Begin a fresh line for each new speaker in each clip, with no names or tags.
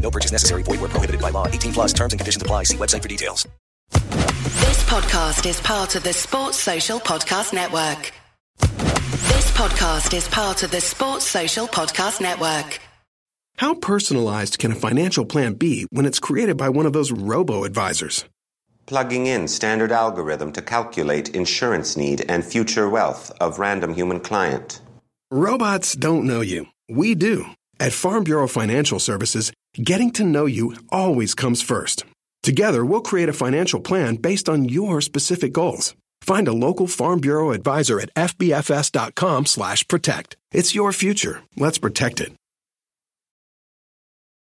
No purchase necessary. Void where prohibited by law. 18 plus terms and conditions apply. See website for details.
This podcast is part of the Sports Social Podcast Network. This podcast is part of the Sports Social Podcast Network.
How personalized can a financial plan be when it's created by one of those robo advisors?
Plugging in standard algorithm to calculate insurance need and future wealth of random human client.
Robots don't know you. We do. At Farm Bureau Financial Services, getting to know you always comes first. Together, we'll create a financial plan based on your specific goals. Find a local Farm Bureau advisor at fbfs.com/protect. It's your future. Let's protect it.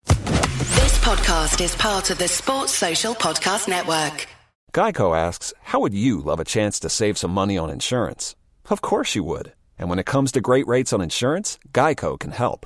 This podcast is part of the Sports Social Podcast Network.
Geico asks, How would you love a chance to save some money on insurance? Of course you would. And when it comes to great rates on insurance, Geico can help.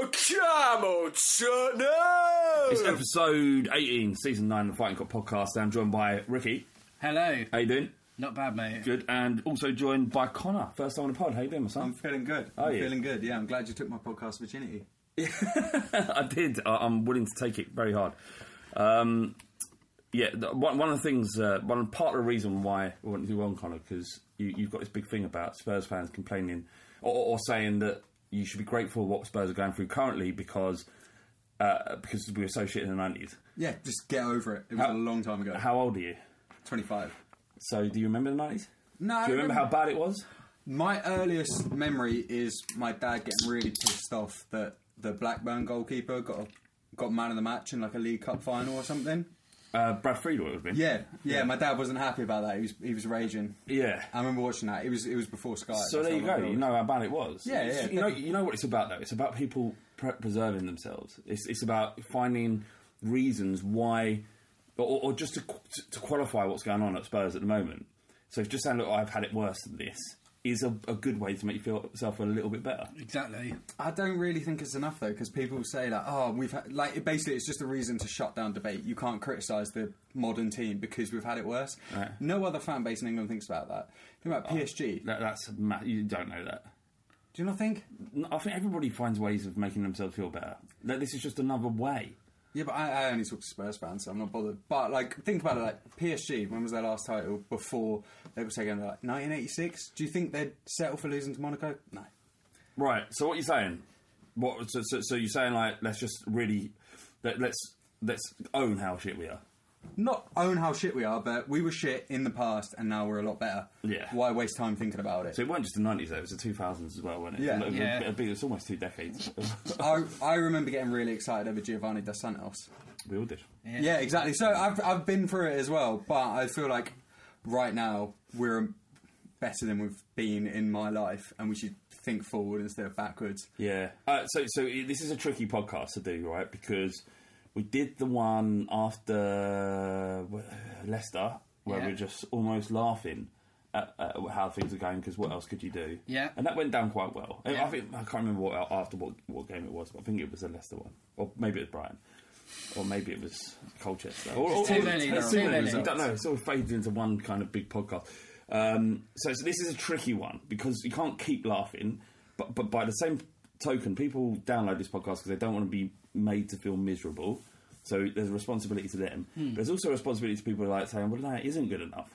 Come on, son. It's episode 18, season 9 of the Fighting Cock podcast. I'm joined by Ricky.
Hello.
How you doing?
Not bad, mate.
Good. And also joined by Conner. First time on the pod. How you doing, my son?
I'm feeling good.
Are
I'm
you?
feeling good. Yeah, I'm glad you took my podcast virginity.
I did. I- I'm willing to take it very hard. Um, yeah, the, one, one of the things, uh, one part of the reason why we want to do on Conner, because you, you've got this big thing about Spurs fans complaining or, or saying that you should be grateful what Spurs are going through currently because uh, because we were so shit in the nineties.
Yeah, just get over it. It was
How-
a long time ago.
How old are you?
25.
So, do you remember the nineties?
No,
Do you remember how bad it was?
My earliest memory is my dad getting really pissed off that the Blackburn goalkeeper got a, got man of the match in like a League Cup final or something.
Uh, Brad Friedel would have been.
Yeah, yeah, My dad wasn't happy about that. He was he was raging.
Yeah.
I remember watching that. It was it was before Sky.
So there you go. You know how bad it was.
Yeah,
It's-
yeah,
You know, you know what it's about though. It's about people pre- preserving themselves. It's it's about finding reasons why, or, or just to, qu- to qualify what's going on at Spurs at the moment. So if just saying, look, I've had it worse than this, is a, a good way to make you feel yourself a little bit better.
Exactly.
I don't really think it's enough though, because people say like, "Oh, we've had, like." It basically, it's just a reason to shut down debate. You can't criticise the modern team because we've had it worse.
Right.
No other fan base in England thinks about that. Think about oh, PSG.
That, that's ma- you don't know that.
Do you not think?
I think everybody finds ways of making themselves feel better. Like, this is just another way.
Yeah, but I, I only talk to Spurs fans, so I'm not bothered. But like, think about it. Like PSG, when was their last title before they were taken? Like 1986. Do you think they'd settle for losing to Monaco? No.
Right. So what are you're saying? What? So, so, so you're saying like let's just really let, let's let's own how shit we are.
Not own how shit we are, but we were shit in the past, and now we're a lot better.
Yeah.
Why waste time thinking about it?
So it wasn't just the nineties though; it was the two thousands as well, wasn't it?
Yeah.
It was,
Yeah.
a bit- it's almost two decades.
I, I remember getting really excited over Giovanni dos Santos.
we all did.
Yeah. exactly. So I've I've been through it as well, but I feel like right now we're better than we've been in my life, and we should think forward instead of backwards.
Yeah. Uh, so so this is a tricky podcast to do, right? Because we did the one after Leicester where
Yeah.
we are just almost laughing. At, at how things are going because what else could you do?
Yeah.
and that went down quite well. I-
Yeah.
I think I can't remember what after what, what game it was, but I think it was the Leicester one, or maybe it was Brighton, or maybe it was Colchester. Or,
It's
or-
too many,
too
too
many. You don't know. It sort of fades into one kind of big podcast. Um, so, so this is a tricky one because you can't keep laughing, but but by the same token, people download this podcast because they don't want to be made to feel miserable. So there's a responsibility to them.
Hmm.
There's also a responsibility to people who are like saying, "Well, no, it isn't good enough."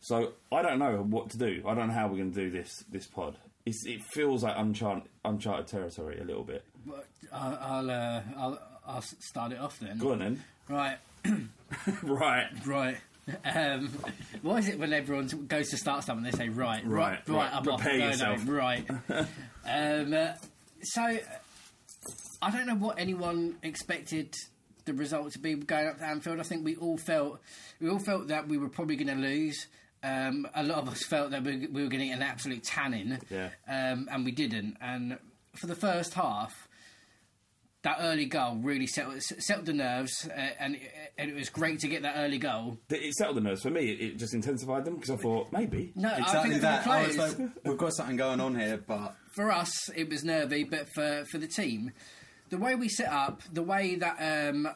So I don't know what to do. I don't know how we're going to do this this pod. It's, it feels like uncharted, uncharted territory a little bit.
But I'll I'll, uh, I'll I'll start it off then.
Go on then.
Right,
right.
right. Um, what is it when everyone goes to start something? They say right, right,
Right,
right.
right.
I'm.
Prepare
Go
yourself.
now, Right. um, uh, so uh, I don't know what anyone expected the result to be going up to Anfield. I think we all felt we all felt that we were probably going to lose. Um, a lot of us felt that we, we were getting an absolute tanning,
Yeah.
um, and we didn't. And for the first half, that early goal really settled, settled the nerves, uh, and, and it was great to get that early goal.
It settled the nerves for me. It, it just intensified them because I thought maybe.
No, I
Exactly
think
that.
for
I was
players,
like, we've got something going on here, but
for us, it was nervy, but for, for the team, the way we set up, the way that um,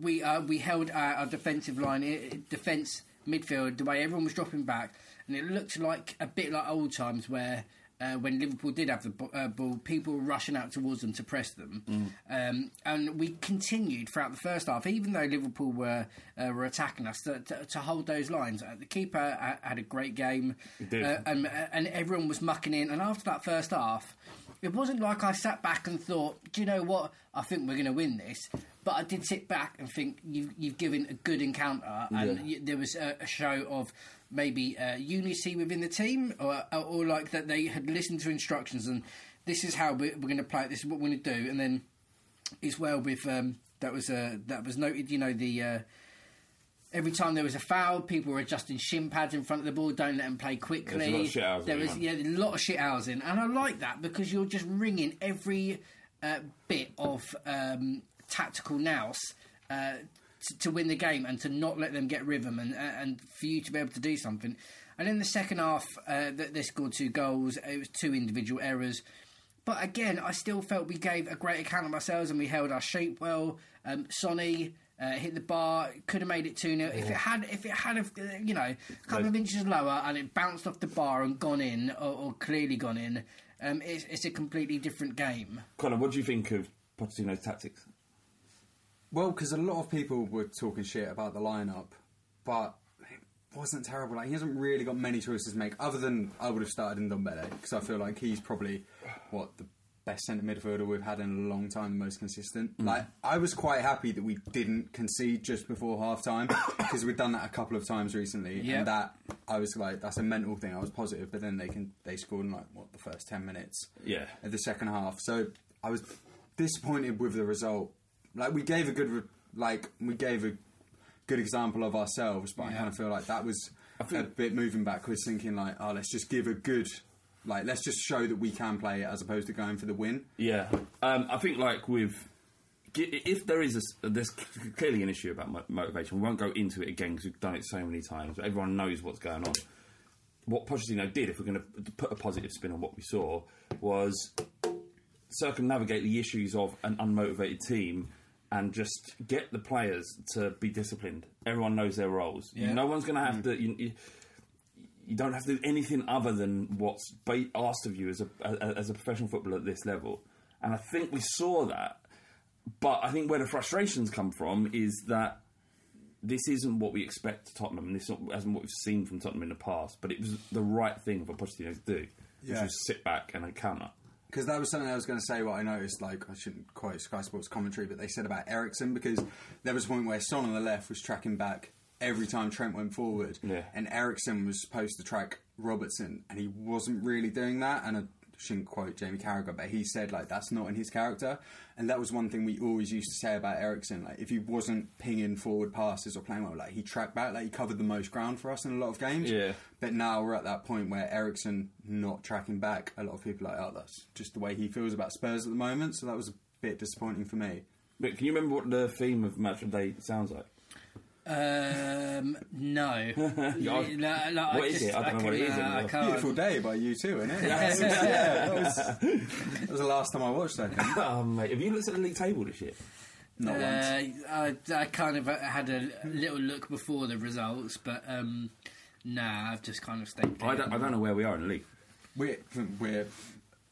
we uh, we held our, our defensive line, defence midfield, the way everyone was dropping back, and it looked like a bit like old times where. Uh, when Liverpool did have the b- uh, ball, people were rushing out towards them to press them, um, and we continued throughout the first half. Even though Liverpool were uh, were attacking us, to, to, to hold those lines. Uh, the keeper uh, had a great game. Uh, and, and everyone was mucking in. And after that first half, it wasn't like I sat back and thought, "Do you know what? I think we're going to win this." But I did sit back and think you've you've given a good encounter, and y there was a, a show of maybe uh, unity within the team, or, or like that they had listened to instructions and this is how we're, we're going to play it. This is what we're going to do, and then as well with um, that was uh, that was noted. You know the. Uh, Every time there was a foul, people were adjusting shin pads in front of the ball. Don't let them play quickly.
There's a lot of
There was yeah, a lot of shit hours in, and I like that because you're just ringing every uh, bit of um, tactical nous uh, to, to win the game and to not let them get rhythm and uh, and for you to be able to do something. And in the second half, uh, th- they scored two goals. It was two individual errors. But again, I still felt we gave a great account of ourselves and we held our shape well. Um, Sonny uh, hit the bar, could have made it 2 0. If it had, if it had, uh, you know, a couple of inches lower and it bounced off the bar and gone in, or, or clearly gone in, um, it's, it's a completely different game.
Conner, what do you think of Pochettino's tactics?
Well, because a lot of people were talking shit about the lineup, but it wasn't terrible. Like he hasn't really got many choices to make, other than I would have started Ndombele because I feel like he's probably what the best centre midfielder we've had in a long time, the most consistent.
Mm.
Like I was quite happy that we didn't concede just before half time because we've done that a couple of times recently,
Yeah.
and that I was like, that's a mental thing. I was positive, but then they can they scored in like what the first ten minutes
Yeah.
of the second half. So I was disappointed with the result. Like we gave a good, re- like we gave a good example of ourselves, but I kind of feel like that was
think-
a bit moving backwards, thinking like, oh, let's just give a good, like let's just show that we can play it as opposed to going for the win.
Yeah, um, I think like with if there is a there's clearly an issue about motivation. We won't go into it again because we've done it so many times. But everyone knows what's going on. What Pochettino did, if we're going to put a positive spin on what we saw, was circumnavigate the issues of an unmotivated team and just get the players to be disciplined. Everyone knows their roles.
Yeah.
No one's going to have to. You, you, you don't have to do anything other than what's asked of you as a, as a professional footballer at this level. And I think we saw that. But I think where the frustrations come from is that this isn't what we expect to Tottenham, and this isn't what we've seen from Tottenham in the past. But it was the right thing for Pochettino to do, which
Yeah.
was sit back and counter.
Because that was something I was going to say. What I noticed, like I shouldn't quote Sky Sports commentary, but they said about Eriksen because there was a point where Son on the left was tracking back every time Trent went forward,
Yeah.
and Eriksen was supposed to track Robertson, and he wasn't really doing that. And I shouldn't quote Jamie Carragher, but he said like that's not in his character, and that was one thing we always used to say about Eriksen. Like if he wasn't pinging forward passes or playing well, like he tracked back, like he covered the most ground for us in a lot of games.
Yeah.
But now we're at that point where Eriksen not tracking back. A lot of people are like, oh, that's just the way he feels about Spurs at the moment. So that was a bit disappointing for me.
But can you remember what the theme of Match of the Day sounds like?
Um, no.
Yeah,
No, no,
what is
just-
it? I don't know what it
can,
is
uh, I
anymore.
can't-
Beautiful day by U2, isn't it?
Yes.
yeah, that was, that was the last time I watched that. Game.
oh, mate, have you looked at the league table this year?
Not once.
Uh, I, I kind of uh, had a little look before the results, but um, nah, I've just kind of stayed.
I don't, I don't know where we are in the league.
We're we're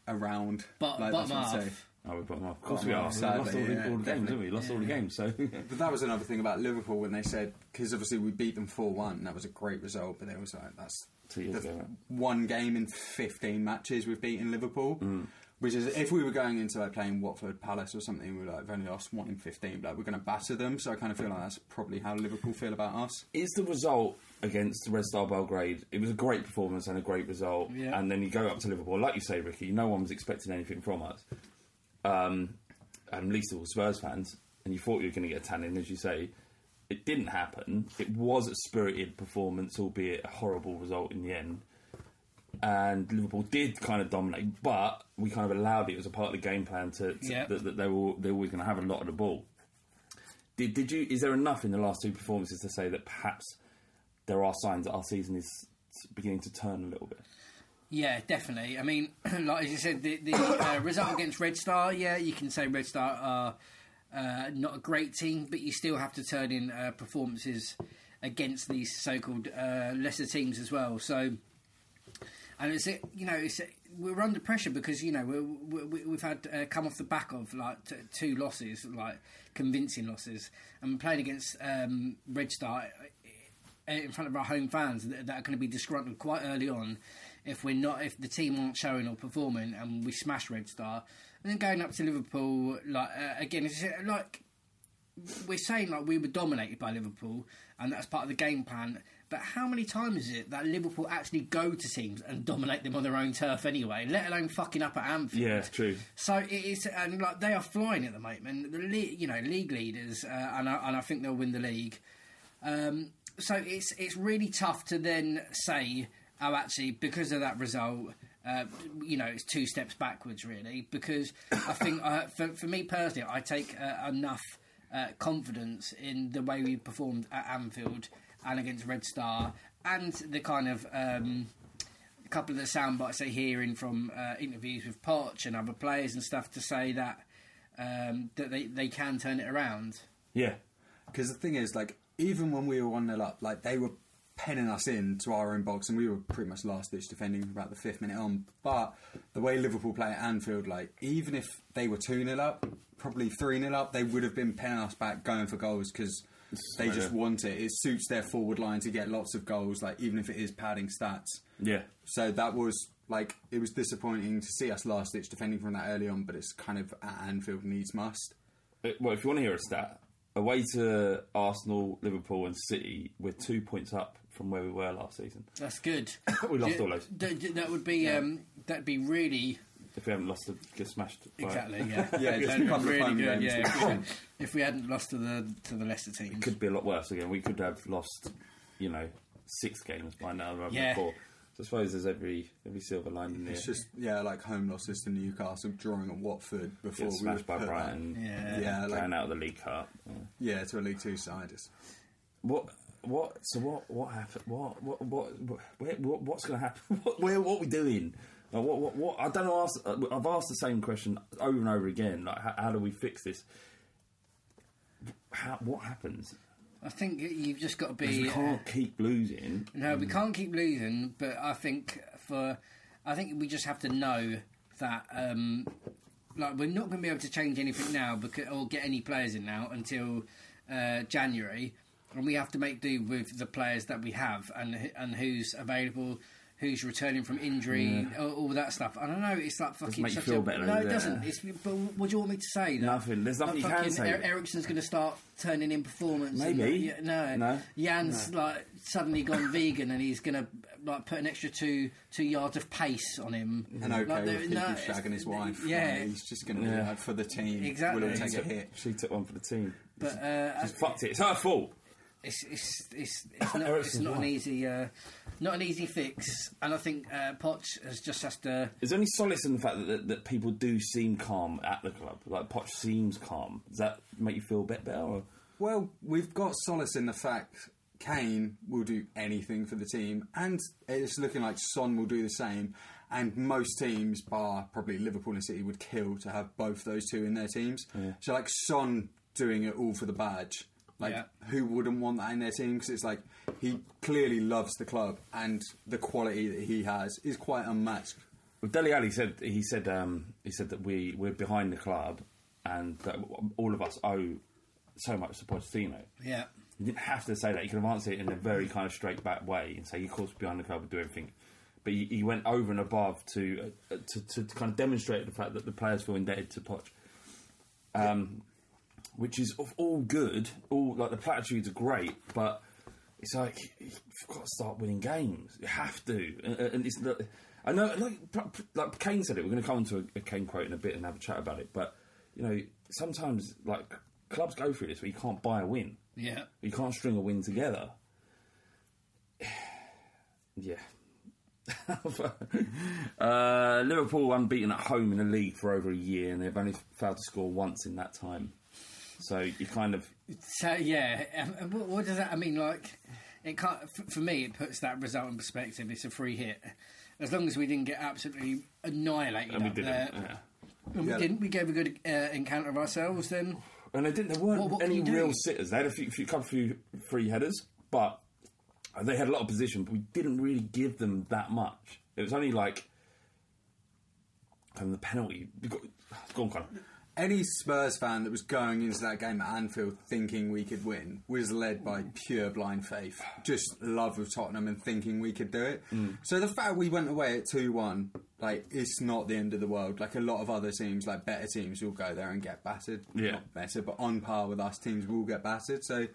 around.
But,
like,
bottom
that's what
half.
Oh, we've got, well, of course we are. We lost all, the,
yeah,
all the games, haven't we? Lost all the games, so
But that was another thing about Liverpool when they said because obviously we beat them four one. That was a great result, but it was like that's
Two years
the
ago,
one game in fifteen matches we've beaten Liverpool.
Mm.
Which is if we were going into like playing Watford Palace or something, we're like we've only lost one in fifteen, but like, we're going to batter them. So I kind of feel like that's probably how Liverpool feel about us.
is the result against Red Star Belgrade? It was a great performance and a great result.
Yeah.
And then you go up to Liverpool, like you say, Ricky. No one was expecting anything from us, um, and at least all Spurs fans. And you thought you were going to get a tan in, as you say. It didn't happen. It was a spirited performance, albeit a horrible result in the end. And Liverpool did kind of dominate, but we kind of allowed it as a part of the game plan to, to-
Yeah.
that, that they were they're always going to have a lot of the ball. Did, did you? Is there enough in the last two performances to say that perhaps there are signs that our season is beginning to turn a little bit?
Yeah, definitely. I mean, like as you said, the, the uh, result against Red Star, yeah, you can say Red Star are uh, not a great team, but you still have to turn in uh, performances against these so-called uh, lesser teams as well. So, and it's you know it's we're under pressure because you know we we've had uh, come off the back of like t- two losses, like convincing losses, and playing against um, Red Star uh, in front of our home fans that are going to be disgruntled quite early on if we're not if the team aren't showing or performing and we smash Red Star and then going up to Liverpool like uh, again it's uh, like we're saying like we were dominated by Liverpool and that's part of the game plan but how many times is it that Liverpool actually go to teams and dominate them on their own turf anyway let alone fucking up at Anfield
Yeah, it's true.
so it is, and like they are flying at the moment. The le- you know league leaders, uh, and I, and I think they'll win the league. Um, so it's it's really tough to then say, oh, actually, because of that result, uh, you know, it's two steps backwards, really, because I think, uh, for, for me personally, I take uh, enough uh, confidence in the way we performed at Anfield and against Red Star, and the kind of um, a couple of the sound bites I hearing from uh, interviews with Poch and other players and stuff to say that um, that they, they can turn it around.
Yeah,
because the thing is, like, even when we were one 0 up, like they were penning us in to our own box, and we were pretty much last ditch defending about the fifth minute on. But the way Liverpool play at Anfield, like even if they were two 0 up, probably three 0 up, they would have been penning us back, going for goals because they just want it. It suits their forward line to get lots of goals, like even if it is padding stats.
Yeah.
So that was like it was disappointing to see us last ditch defending from that early on, but it's kind of at Anfield needs must.
Uh, Well, if you want to hear a stat, away to Arsenal, Liverpool, and City, we're two points up from where we were last season.
That's good.
we lost
D-
all those.
d- d- that would be um, that'd be really
If we haven't lost, to get smashed. by-
exactly yeah
Yeah, it's
That'd be really good.
games
Yeah, if we, had, if we hadn't lost to the to the Leicester teams.
It could be a lot worse again. We could have lost, you know, six games by now rather
Yeah.
than four. So I suppose there's every every silver lining there.
It's just yeah, like home losses to Newcastle, drawing at Watford before
Get
we
smashed
were
by
put,
Brighton.
Like,
Yeah.
yeah, like,
going out of the League Cup. Yeah.
yeah, to a League Two side.
What? What? So what? What happened? What? What? What? what, where, what what's going to happen? What, where? What are we doing? Like, what, what? What? I don't know. Ask, uh, I've asked the same question over and over again. Like, how, how do we fix this? How? What happens?
I think you've just got to be.
we
uh,
can't keep losing.
No, we can't keep losing, but I think for I think we just have to know that um, like we're not going to be able to change anything now because or get any players in now until uh, January, and we have to make do with the players that we have and and who's available. Who's returning from injury? All, all that stuff. I don't know. It's like fucking.
make you feel
a,
better,
No, it
does it?
doesn't. It's, but what do you want me to say? That,
Nothing. There's nothing
like
you can say.
Er- Eriksen's going to start turning in performance.
Maybe.
that- yeah, no,
No.
Jan's like suddenly gone vegan and he's gonna like put an extra two two yards of pace on him.
and okay
Like,
with
there-
people
it's-
shagging his wife.
Yeah,
like, he's just going to
Yeah.
for the team.
Exactly.
Will take
She
a
took-
hit.
She took one for the team.
but uh,
She's fucked it. It's her fault.
It's it's it's, it's not, it's not an easy uh, not an easy fix. And I think uh, Poch has just has to.
Is there any solace in the fact that, that, that people do seem calm at the club? Like Poch seems calm. Does that make you feel a bit better? Or?
Well, we've got solace in the fact Kane will do anything for the team, and it's looking like Son will do the same. And most teams, bar probably Liverpool and City, would kill to have both those two in their teams. So, like Son doing it all for the badge. Like,
Yeah.
who wouldn't want that in their team? Because it's like he clearly loves the club, and the quality that he has is quite unmatched.
Well, Dele Alli said he said um, he said that we we're behind the club and that all of us owe so much to Pochettino.
Yeah,
You didn't have to say that. You could have answered it in a very kind of straight back way and say, "Of course, behind the club and do everything." But he, he went over and above to, uh, to to kind of demonstrate the fact that the players feel indebted to Poch. Um, which is of all good. All like the platitudes are great, but it's like you've got to start winning games. You have to, and, and it's not, I know, like like Kane said it. We're going to come on to a, a Kane quote in a bit and have a chat about it. But you know, sometimes like clubs go through this where you can't buy a win.
yeah.
You can't string a win together. yeah. uh, Liverpool unbeaten at home in the league for over a year, and they've only failed to score once in that time. So you kind of
So yeah, um, what, what does that? I mean, like, it can't. For me, it puts that result in perspective. It's a free hit. As long as we didn't get absolutely annihilated
and we
up
didn't.
there,
yeah.
and
Yeah.
we didn't. We gave a good uh, encounter of ourselves. Then
And they didn't. There weren't
What- what
any
you do?
real sitters. They had a few, few couple few free headers, but they had a lot of position. But we didn't really give them that much. It was only like and the penalty. we got- Go on, Conner.
Any Spurs fan that was going into that game at Anfield thinking we could win was led by pure blind faith, just love of Tottenham and thinking we could do it.
Mm.
So the fact we went away at two one, like it's not the end of the world. Like a lot of other teams, like better teams, will go there and get battered.
Yeah.
not better, but on par with us, teams will get battered. So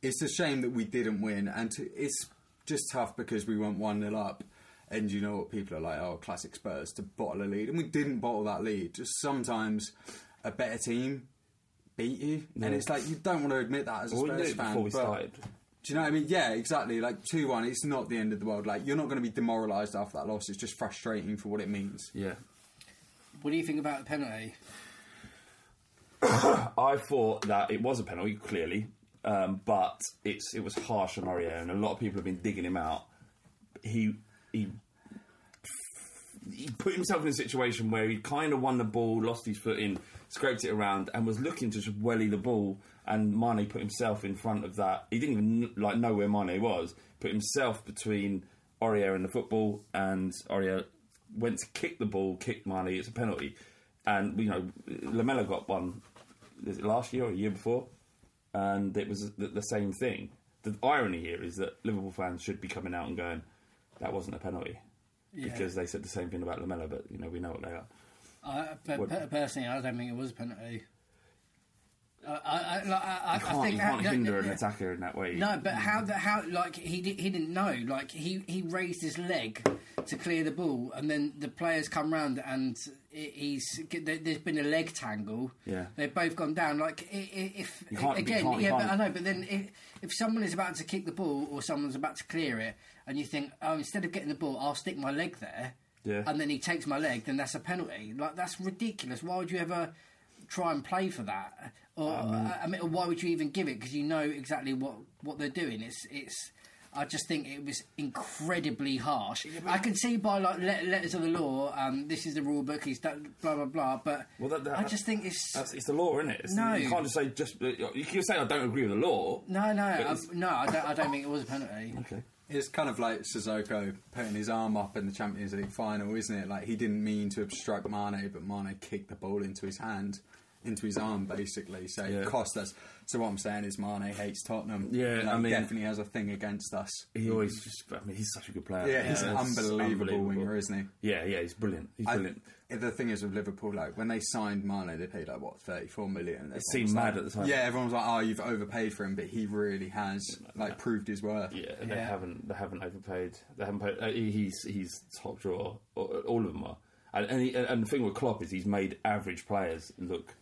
it's a shame that we didn't win, and to, it's just tough because we went one 0 up. And you know what people are like? Oh, classic Spurs to bottle a lead, and we didn't bottle that lead. Just sometimes a better team beat you, and it's like you don't want to admit that as a
Well,
Spurs
it
fan.
before we started.
Do you know what I mean? Yeah, exactly. Like two one, it's not the end of the world. Like you're not going to be demoralised after that loss. It's just frustrating for what it means.
Yeah.
What do you think about the penalty?
I thought that it was a penalty, clearly, um, but it's it was harsh on Aurier, and a lot of people have been digging him out. He he he put himself in a situation where he kind of won the ball, lost his foot in, scraped it around, and was looking to just welly the ball. And Mane put himself in front of that. He didn't even like know where Mane was. Put himself between Aurier and the football, and Aurier went to kick the ball, kicked Mane. It's a penalty, and you know Lamela got one last year or a year before, and it was the, the same thing. The irony here is that Liverpool fans should be coming out and going, "That wasn't a penalty,"
Yeah.
because they said the same thing about Lamela. But you know, we know what they are.
I, per- personally, I don't think it was a penalty. I, I, like, I,
You can't,
I think
you can't
how-
hinder an attacker in that way.
No, but how the how like he di- he didn't know like he he raised his leg to clear the ball and then the players come round and he's there- there's been a leg tangle.
Yeah.
they've both gone down. Like if
You can't- you
again, yeah, but I know. But then if if someone is about to kick the ball or someone's about to clear it and you think oh instead of getting the ball I'll stick my leg there.
Yeah.
And then he takes my leg, then that's a penalty. Like that's ridiculous. Why would you ever try and play for that? Or
Um,
I mean, or why would you even give it? Because you know exactly what what they're doing. It's it's. I just think it was incredibly harsh. I can see by like let, letters of the law, um, this is the rule book. He's done blah blah blah. But
Well, that, that,
I just think it's
that's, it's the law, isn't it? It's,
No.
you can't just say just. You can say I don't agree with the law.
no, no,
But
I, no. I don't, I don't think it was a penalty.
Okay.
It's kind of like Sissoko putting his arm up in the Champions League final, isn't it? Like he didn't mean to obstruct Mane, but Mane kicked the ball into his hand, into his arm, basically. So
Yeah.
it cost us. So what I'm saying is Mane hates Tottenham.
Yeah,
Like,
I mean-
definitely has a thing against us.
He always just. I mean, he's such a good player.
Yeah, he's an
it's
unbelievable, winger, isn't he?
Yeah, yeah, he's brilliant. He's
I-
brilliant.
The thing is with Liverpool, like when they signed Mane, they paid like what thirty four million. Everyone
seemed mad
like-
at the time.
Yeah, everyone was like, "Oh, you've overpaid for him," but he really has like proved his worth.
Yeah, they haven't. They haven't overpaid. They haven't paid. Uh, he's he's top drawer. All all of them are. And and, he, and the thing with Klopp is he's made average players look.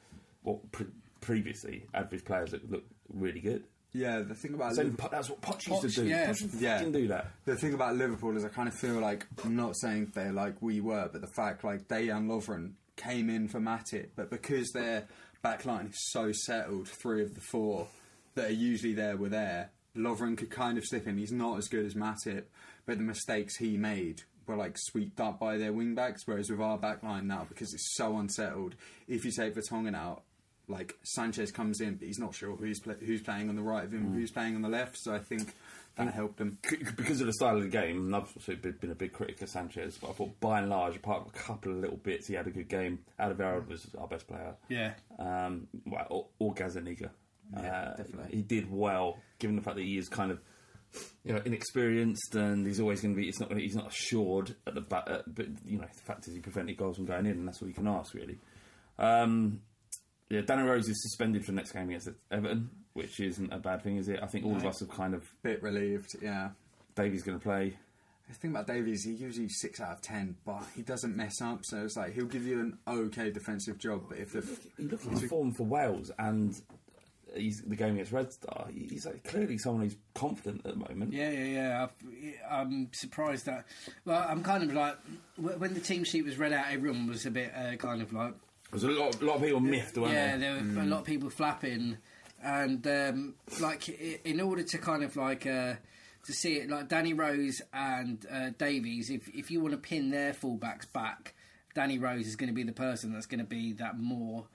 What pre- previously average players look, look really good.
Yeah, the thing about
So
Liverpool,
that's what Poch used
Poch,
to do.
yeah.
Poch
Yeah.
do that.
The thing about Liverpool is I kind of feel like I'm not saying they're like we were, but the fact like Dejan Lovren came in for Matip, but because their back line is so settled, three of the four that are usually there were there. Lovren could kind of slip in. He's not as good as Matip, but the mistakes he made were like swept up by their wing backs. Whereas with our back line now, because it's so unsettled, if you take Vertonghen out, like Sanchez comes in, but he's not sure who's pla who's playing on the right of him, who's playing on the left. So I think that helped him.
Because of the style of the game, and I've also been, been a big critic of Sanchez, but I thought by and large, apart from a couple of little bits, he had a good game. Alvaro was our best player.
Yeah.
Um, well, or, or Gazaniga.
Yeah,
uh,
definitely.
He did well, given the fact that he is kind of you know inexperienced and he's always going to be. It's not. He's not assured at the back, uh, but you know the fact is he prevented goals from going in, and that's all you can ask really. Um, yeah, Danny Rose is suspended for the next game against Everton, which isn't a bad thing, is it? I think all of us have kind of.
Bit relieved, yeah.
Davies going to play.
The thing about Davies, he gives you six out of ten, but he doesn't mess up. So it's like he'll give you an okay defensive job, but if the
You look at his form for Wales and he's the game against Red Star. He's like clearly someone who's confident at the moment.
Yeah, yeah, yeah. I've, I'm surprised that. Well, I'm kind of like when the team sheet was read out, everyone was a bit uh, kind of like.
There's a lot, a lot of people miffed, weren't
yeah,
there?
there were a lot of people flapping, and um, like in order to kind of like uh, to see it, like Danny Rose and uh, Davies, if if you want to pin their fullbacks back, Danny Rose is going to be the person that's going to be that more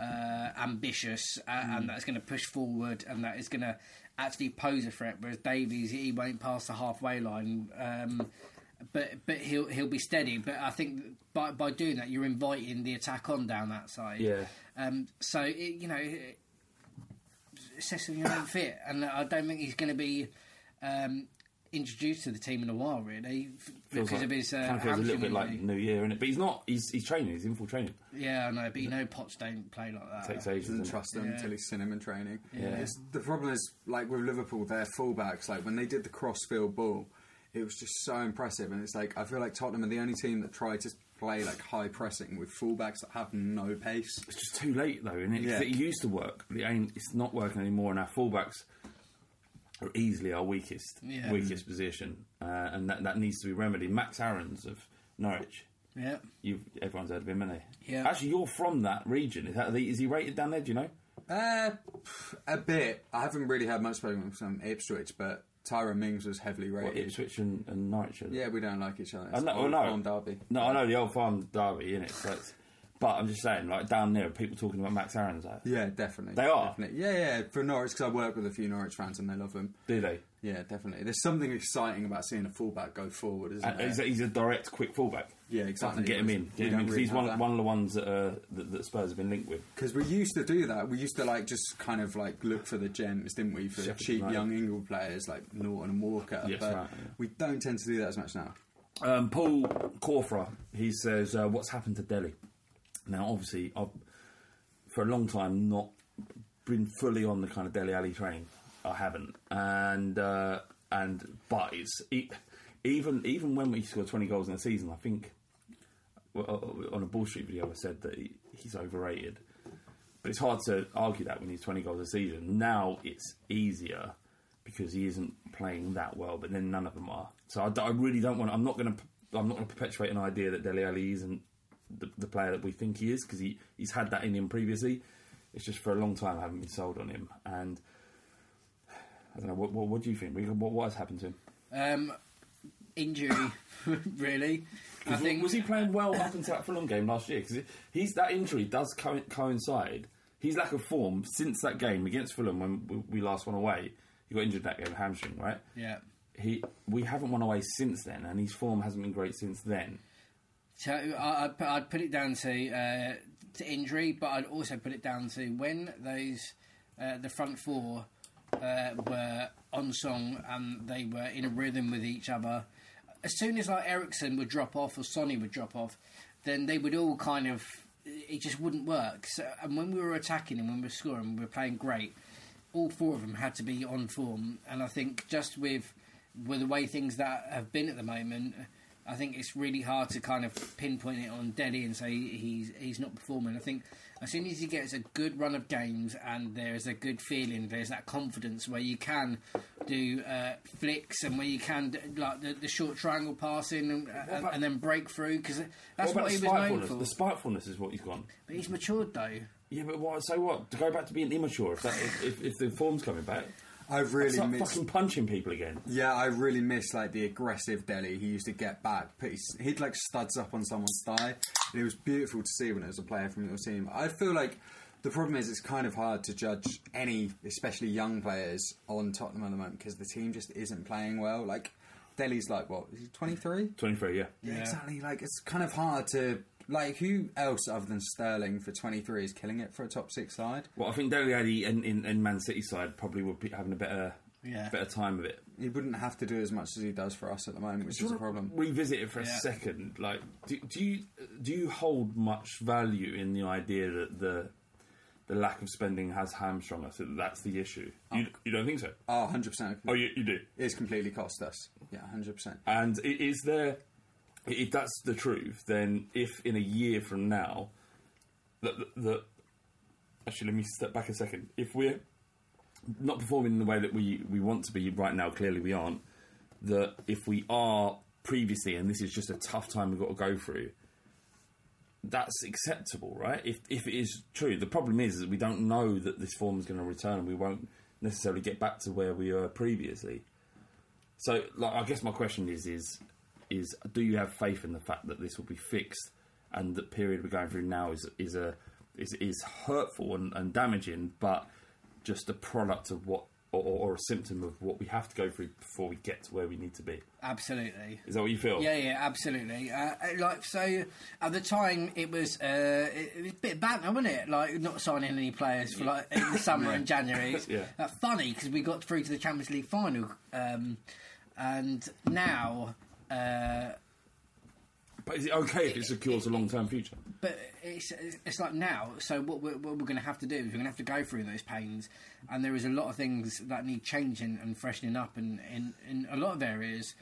uh, ambitious uh, and that's going to push forward and that is going to actually pose a threat. Whereas Davies, he won't pass the halfway line. Um, but but he'll he'll be steady. But I think by by doing that, you're inviting the attack on down that side.
Yeah.
Um, so it, you know, it- assessing your own fit, and I don't think he's going to be um, introduced to the team in a while, really,
Feels
because
like,
of his uh,
kind of feels a little bit like
injury.
New Year, innit? But he's not. He's he's training. He's in full training.
Yeah, I know, but you know, Potts don't play like that.
Takes ages.
doesn't
doesn't
trust them
Yeah.
until he's seen him in training.
Yeah.
It's, the problem is, like with Liverpool, their fullbacks, like when they did the cross-field ball, it was just so impressive. And it's like I feel like Tottenham are the only team that try to play like high pressing with fullbacks that have no pace.
It's just too late though, isn't it?
Yeah.
It used to work. but It ain't. It's not working anymore. And our fullbacks are easily our weakest
Yeah.
weakest position, uh, and that that needs to be remedied. Max Aarons of Norwich.
Yeah.
You've everyone's heard of him, hasn't he?
Yeah.
Actually, you're from that region. Is that is he rated down there? Do you know?
Uh, a bit. I haven't really had much spoken from Ipswich, but Tyrone Mings was heavily
What,
rated.
Ipswich and, and Norwich.
Yeah, we don't like each other.
I
It's
know,
Old
no.
Farm derby.
No, I know the old farm derby in it. So but I'm just saying, like down there, people talking about Max Aarons. Like,
Yeah, definitely.
They are?
Definitely. Yeah, yeah. For Norwich, because I work with a few Norwich fans and they love him.
do they?
Yeah, definitely. There's something exciting about seeing a fullback go forward, isn't
And
there?
he's, a, he's a direct, quick fullback.
Yeah, exactly.
can get him in. Get him in
really
he's one,
that.
one of the ones that, uh, that, that Spurs have been linked with.
Because we used to do that. We used to like just kind of like look for the gems, didn't we? For
Sheffield
cheap
United.
young England players like Naughton and Walker.
Yes,
but
right, yeah.
we don't tend to do that as much now.
Um, Paul Corfra, he says, uh, "What's happened to Dele?" Now, obviously, I've for a long time not been fully on the kind of Dele Alli train. I haven't, and uh, and but it's e even even when we scored twenty goals in a season, I think well, on a Bull Street video I said that he, he's overrated. But it's hard to argue that when he's 20 goals a season. Now it's easier because he isn't playing that well, but then none of them are. So I really don't want. I'm not going to. I'm not going to perpetuate an idea that Dele Alli isn't the, the player that we think he is because he, he's had that in him previously. It's just for a long time I haven't been sold on him, and I don't know. What, what, what do you think? What, what has happened to him?
Um, injury, really. I think
was he playing well up until that Fulham game last year? Because he's that injury does co- coincide. His lack of form since that game against Fulham when we, last won away. He got injured that game, hamstring, right?
Yeah.
He we haven't won away since then, and his form hasn't been great since then.
So I, I'd, put, I'd put it down to uh, to injury, but I'd also put it down to when those uh, the front four uh, were on song and they were in a rhythm with each other. As soon as like Eriksen would drop off or Sonny would drop off, then they would all kind of it just wouldn't work. So, and when we were attacking and when we were scoring, we were playing great. All four of them had to be on form, and I think just with with the way things that have been at the moment, I think it's really hard to kind of pinpoint it on Dele and say he's he's not performing. I think as soon as he gets a good run of games and there's a good feeling, there's that confidence where you can do uh, flicks and where you can do, like the, the short triangle passing and, and,
about-
and then break through because that's
about
what, he was known for.
The spitefulness is what he's gone.
But he's matured though.
Yeah, but what? So what? To go back to being immature if that, if, if, if the form's coming back,
I've really
start
missed.
fucking punching people again.
Yeah, I really miss like the aggressive Dele he used to get back. Put his, he'd like studs up on someone's thigh. And it was beautiful to see when it was a player from your team. I feel like the problem is it's kind of hard to judge any, especially young players, on Tottenham at the moment because the team just isn't playing well. Like Dele's like what? Is he twenty three?
Twenty three, yeah.
Yeah, exactly. Like it's kind of hard to like who else other than Sterling for twenty three is killing it for a top six side.
Well, I think Dele Alli in, in, in Man City side probably would be having a better
Yeah.
better time of it.
He wouldn't have to do as much as he does for us at the moment, which
Do
is a
wanna
problem.
Revisit it for a second. Like, do, do you do you hold much value in the idea that the the lack of spending has hamstrung us? That's the issue. You, oh. you don't think so?
Oh, 100%.
Oh, you, you do.
It's completely cost us. Yeah, 100%.
And is there, if that's the truth, then if in a year from now, that that actually let me step back a second. If we're not performing in the way that we we want to be right now, clearly we aren't. That if we are previously, and this is just a tough time we've got to go through. That's acceptable, right? If if it is true, the problem is that we don't know that this form is going to return, and we won't necessarily get back to where we were previously. So, like, I guess my question is, is, is, do you have faith in the fact that this will be fixed, and the period we're going through now is is a is is hurtful and, and damaging, but just a product of what, or, or a symptom of what we have to go through before we get to where we need to be.
Absolutely.
Is that what you feel?
Yeah, yeah, absolutely. Uh, uh, like so, at the time, it was uh, it, it was a bit banter, wasn't it? Like not signing any players for like in the summer and January. It's
Yeah.
uh, funny because we got through to the Champions League final, um, and now. Uh,
But is it okay if it secures a long term future?
but it's it's like now. So what we're, what we're going to have to do is we're going to have to go through those pains, and there is a lot of things that need changing and freshening up, in, in, in a lot of areas.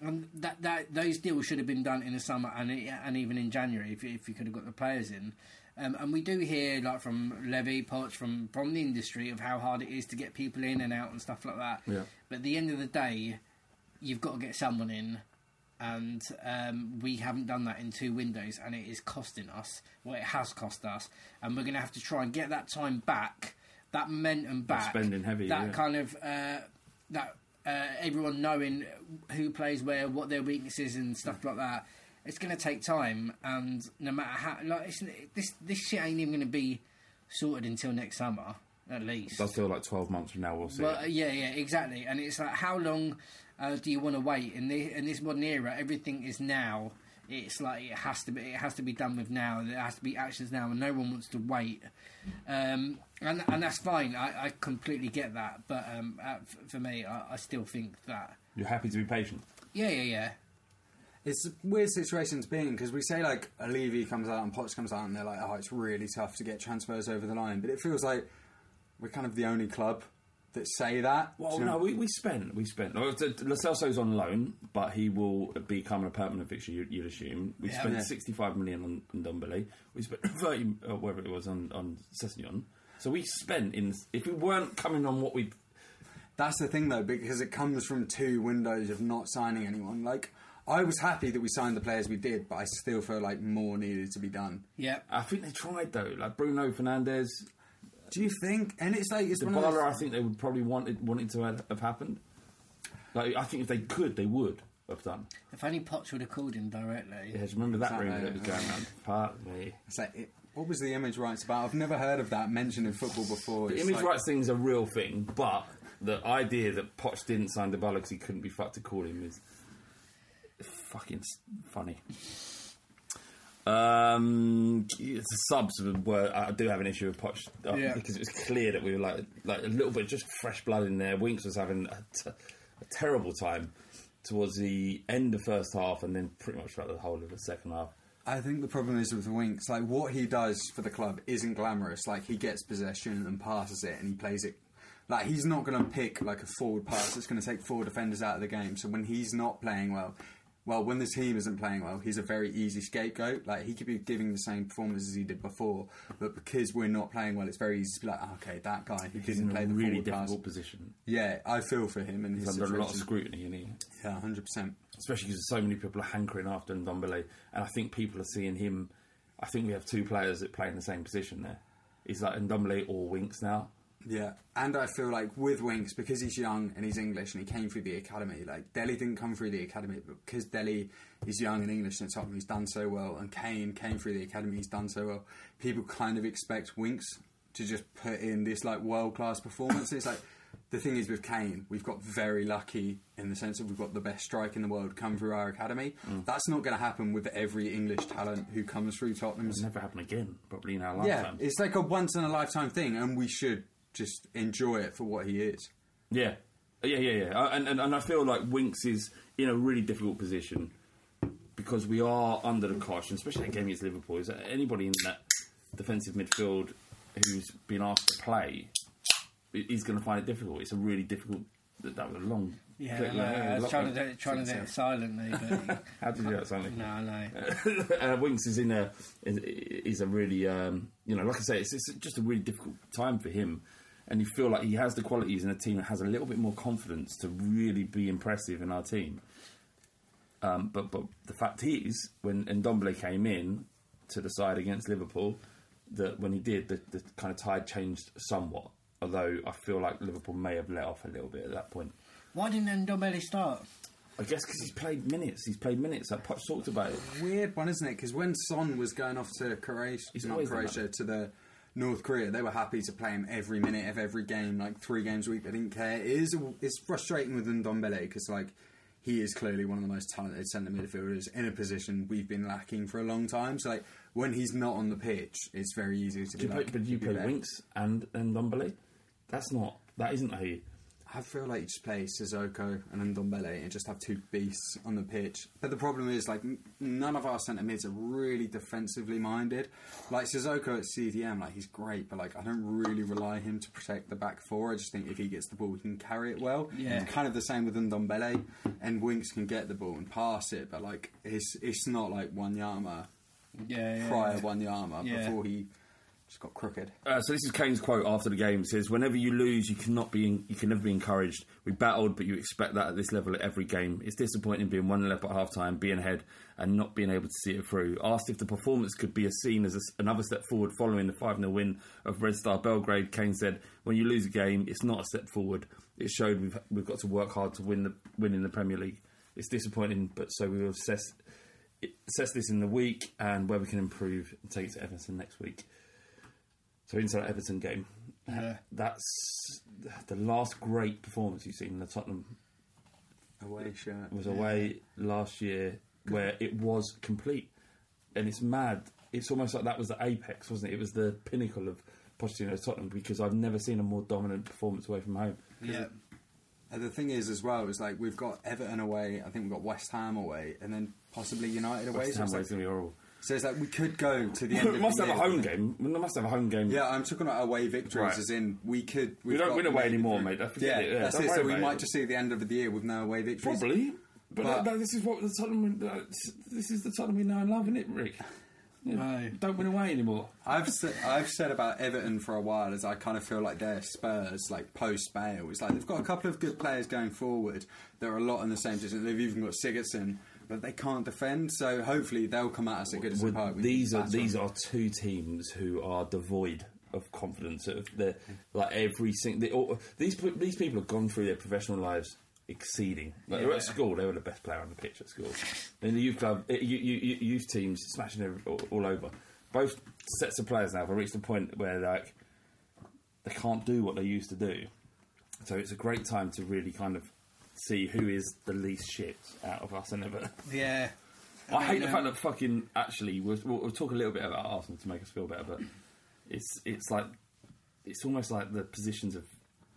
And that, that those deals should have been done in the summer and and even in January if, if you could have got the players in. Um, and we do hear like from Levy, Poch, from from the industry of how hard it is to get people in and out and stuff like that.
Yeah.
But at the end of the day, you've got to get someone in, and um, we haven't done that in two windows, and it is costing us. Well, it has cost us, and we're going to have to try and get that time back, that momentum back,
spending heavy,
that
yeah.
kind of uh, that uh, everyone knowing who plays where, what their weaknesses and stuff like that. It's going to take time, and no matter how, like it's, this this shit ain't even going to be sorted until next summer, at least.
It does feel like 12 months from now we'll see.
Well,
it.
yeah, yeah, exactly. And it's like, how long uh, do you want to wait? In this in this modern era, everything is now. It's like it has to be. It has to be done with now. There has to be actions now, and no one wants to wait. Um, and and that's fine. I, I completely get that. But um, uh, for me, I, I still think that.
You're happy to be patient.
Yeah, yeah, yeah.
It's a weird situation to be in because we say like a Levy comes out and Poch comes out and they're like, oh, it's really tough to get transfers over the line. But it feels like we're kind of the only club that say that.
Well,
Do
no, we, we spent we spent. Oh, t- t- Lo Celso's on loan, but he will become a permanent fixture. You, you'd assume. We
Yeah.
spent
Yeah.
65 million on, on Ndombele. We spent 30, uh, whatever it was, on on Sessegnon. So we spent in. If we weren't coming on what we,
That's the thing though, because it comes from two windows of not signing anyone. Like, I was happy that we signed the players we did, but I still feel like more needed to be done.
Yeah.
I think they tried though. Like Bruno Fernandes,
Do you think? And it's like it's one of
Dybala.
those-
I think they would probably want wanted wanted to have, have happened. Like I think if they could, they would have done.
If only Poch would have called him directly.
Yeah, do remember that
Exactly,
rumor that was going around? Pardon me.
It's like, it, what was the image rights about? I've never heard of that mentioned in football before.
The
It's
image
like-
rights thing is a real thing, but the idea that Poch didn't sign Dybala because he couldn't be fucked to call him is fucking s- funny. Um, the subs were. I do have an issue with Poch uh,
Yeah.
because it was clear that we were like like a little bit just fresh blood in there. Winks was having a, t- a terrible time towards the end of first half, and then pretty much throughout the whole of the second half.
I think the problem is with Winks, like what he does for the club isn't glamorous. Like he gets possession and passes it, and he plays it. Like he's not going to pick like a forward pass that's going to take four defenders out of the game. So when he's not playing well, well, when the team isn't playing well, he's a very easy scapegoat. Like he could be giving the same performance as he did before, but because we're not playing well, it's very easy to be like, "Ah, okay, that guy who
He's
didn't play the
really
forward pass.
difficult position.
Yeah, I feel for him and
He's under
situation.
a lot of scrutiny, and he.
Yeah, hundred percent.
especially because so many people are hankering after Ndombele, and I think people are seeing him. I think we have two players that play in the same position there. He's like Ndombele or Winks now.
Yeah, and I feel like with Winks because he's young and he's English and he came through the academy. Like Dele didn't come through the academy, but because Dele is young and English and Tottenham, he's done so well. And Kane came through the academy, he's done so well. People kind of expect Winks to just put in this like world class performance. it's like the thing is with Kane, we've got very lucky in the sense that we've got the best strike in the world come through our academy. Mm. That's not going to happen with every English talent who comes through Tottenham's
It'll never happen again, probably in our lifetime.
yeah, it's like a once in a lifetime thing, and we should just enjoy it for what he is.
Yeah, yeah, yeah, yeah. Uh, And, and and I feel like Winks is in a really difficult position because we are under the caution, especially that game against Liverpool. Is that anybody in that defensive midfield who's been asked to play i- is going to find it difficult. It's a really difficult. That that was a long.
Yeah,
clip
I. I was trying to do it, trying to do it silently, but
How did you do that, silently?
no, I know.
uh, Winks is in a is, is a really um, you know like I say it's, it's just a really difficult time for him, and you feel like he has the qualities in a team that has a little bit more confidence to really be impressive in our team. Um, but but the fact is, when Ndombele came in to the side against Liverpool, that when he did, the, the kind of tide changed somewhat. Although I feel like Liverpool may have let off a little bit at that point.
Why didn't Ndombele start?
I guess because he's played minutes. He's played minutes. Like Poch talked about it.
Weird one, isn't it? Because when Son was going off to Croatia,
He's
not Croatia, to the North Korea, they were happy to play him every minute of every game, like three games a week. They didn't care. It is it's frustrating with Ndombele because like he is clearly one of the most talented centre midfielders in a position we've been lacking for a long time. So like when he's not on the pitch, it's very easy to
Do
be
you
like.
play, but do you play
there."
Winks and and Ndombele? That's not. That isn't a.
I feel like you just play Sissoko and Ndombele and just have two beasts on the pitch. But the problem is, like, none of our centre mids are really defensively minded. Like Sissoko at CDM, like he's great, but like I don't really rely him to protect the back four. I just think if he gets the ball, he can carry it well.
Yeah.
It's kind of the same with Ndombele, and Winks can get the ball and pass it, but like it's it's not like Wanyama
Yeah, yeah,
prior
yeah.
Wanyama
Yeah.
before he just got crooked.
Uh, so this is Kane's quote after the game. It says, "Whenever you lose, you cannot be, in, you can never be encouraged. We battled, but you expect that at this level at every game. It's disappointing being one 0 up at half time, being ahead, and not being able to see it through." Asked if the performance could be seen as a another step forward following the five 0 win of Red Star Belgrade, Kane said, "When you lose a game, it's not a step forward. It showed we've we've got to work hard to win the win in the Premier League. It's disappointing, but so we will assess." Assess this in the week and where we can improve and take it to Everton next week. So into that Everton game,
Yeah.
that's the last great performance you've seen in the Tottenham
Away shirt.
was away last year, where it was complete, and it's mad. It's almost like that was the apex, wasn't it? It was the pinnacle of Pochettino's Tottenham because I've never seen a more dominant performance away from home.
Yeah.
And the thing is, as well, is like we've got Everton away. I think we've got West Ham away, and then possibly United away.
West
so
Ham
it's
away
like-
is going to be horrible.
So it's like we could go to the end.
we
of
must
the
have a home game. We must have a home game.
Yeah, I'm talking about away victories,
Right.
as in we could.
We don't win away anymore, mate. I
Yeah.
Yeah,
that's it. So we might just see the end of the year with no away victories.
Probably, but,
But-
that- this is what the Tottenham. Uh, this is the Tottenham we know and love, isn't it, Rick? Yeah, Don't win away anymore.
I've said, I've said about Everton for a while as I kind of feel like they're Spurs, like post Bale. It's like they've got a couple of good players going forward. They're a lot in the same position. They've even got Sigurdsson, but they can't defend. So hopefully they'll come at us at Goodison
Well,
Park.
these are these are two teams who are devoid of confidence. Of the like every single these these people have gone through their professional lives exceeding. Like they were at school, they were the best player on the pitch at school. In the youth club, eh, you, you, you, youth teams smashing every, all, all over. Both sets of players now have reached a point where like they can't do what they used to do. So it's a great time to really kind of see who is the least shit out of us and ever.
Yeah.
I hate
mean,
the
um,
fact that fucking actually we'll, we'll, we'll talk a little bit about Arsenal to make us feel better, but it's it's like it's almost like the positions have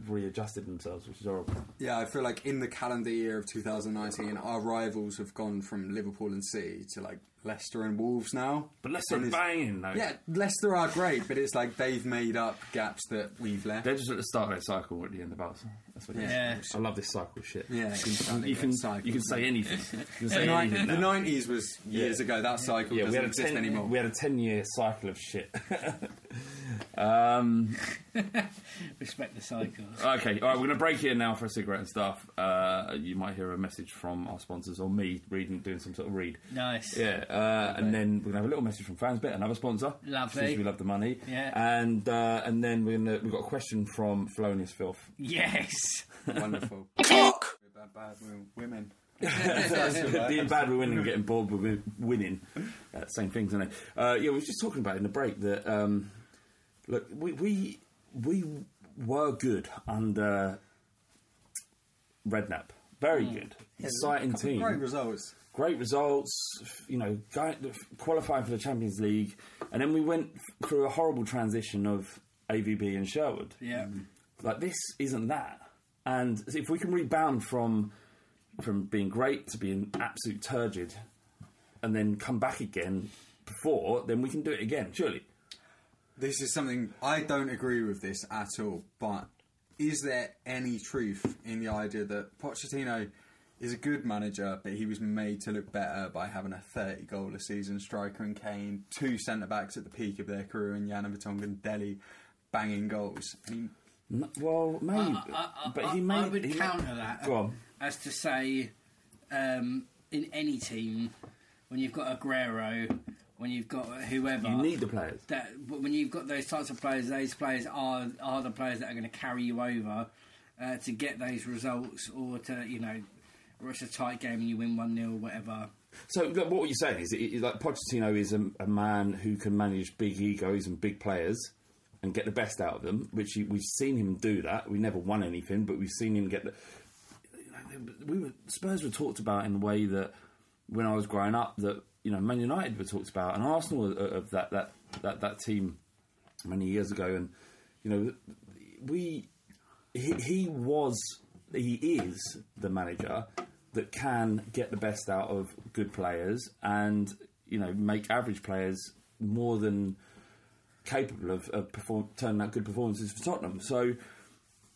readjusted themselves, which is horrible.
Yeah, I feel like in the calendar year of 2019, our rivals have gone from Liverpool and City to like Leicester and Wolves now.
But Leicester are banging though.
Yeah, Leicester are great, but it's like they've made up gaps that we've left.
They're just at the start of their cycle at the end of ours. That's what it is.
Yeah.
I love this cycle shit.
Yeah,
you can, you can,
cycle,
you can say anything. You can
The,
say anything
the
now.
90s was years
Yeah.
ago. That cycle
Yeah, we
doesn't
had a
exist
ten,
anymore.
We had a ten-year cycle of shit. um,
Respect the cycles.
Okay, all right, we're going to break here now for a cigarette and stuff. Uh, you might hear a message from our sponsors or me reading, doing some sort of read.
Nice.
Yeah, uh, and then we're going to have a little message from Fansbet, another sponsor.
Lovely.
Since we love the money.
Yeah.
And uh, and then we're gonna, we've got a question from Felonious Filth.
Yes.
Wonderful. Bad, bad women.
Being bad with winning and getting bored with win- winning. Uh, same things, isn't it? Uh, yeah, we were just talking about in the break that, um, look, we, we, we were good under Redknapp. Very good. Exciting team.
Great results.
great results, you know, going, qualifying for the Champions League, and then we went through a horrible transition of AVB and Sherwood.
Yeah.
Like this isn't that, and if we can rebound from from being great to being absolute turgid, and then come back again before, then we can do it again. Surely,
This is something I don't agree with this at all. But is there any truth in the idea that Pochettino is a good manager, but he was made to look better by having a 30 goal a season striker in Kane, two centre backs at the peak of their career in Yana and Dele, banging goals? I mean,
N- well, maybe,
I, I,
but he made.
I would
he
counter that
Go on.
as to say, um, in any team, when you've got Aguero, when you've got whoever,
You need the players.
that. But when you've got those types of players, those players are are the players that are going to carry you over uh, to get those results, or to you know, or it's a tight game and you win one 0 or whatever.
So look, what you're saying is, it, it, like Pochettino is a, a man who can manage big egos and big players and get the best out of them. Which we've seen him do that. We never won anything, but we've seen him get the. We were, Spurs were talked about in the way that when I was growing up, that you know Man United were talked about, and Arsenal of, uh, of that, that that that team many years ago, and you know we he, he was he is the manager that can get the best out of good players and you know make average players more than capable of, of perform, turning out good performances for Tottenham. So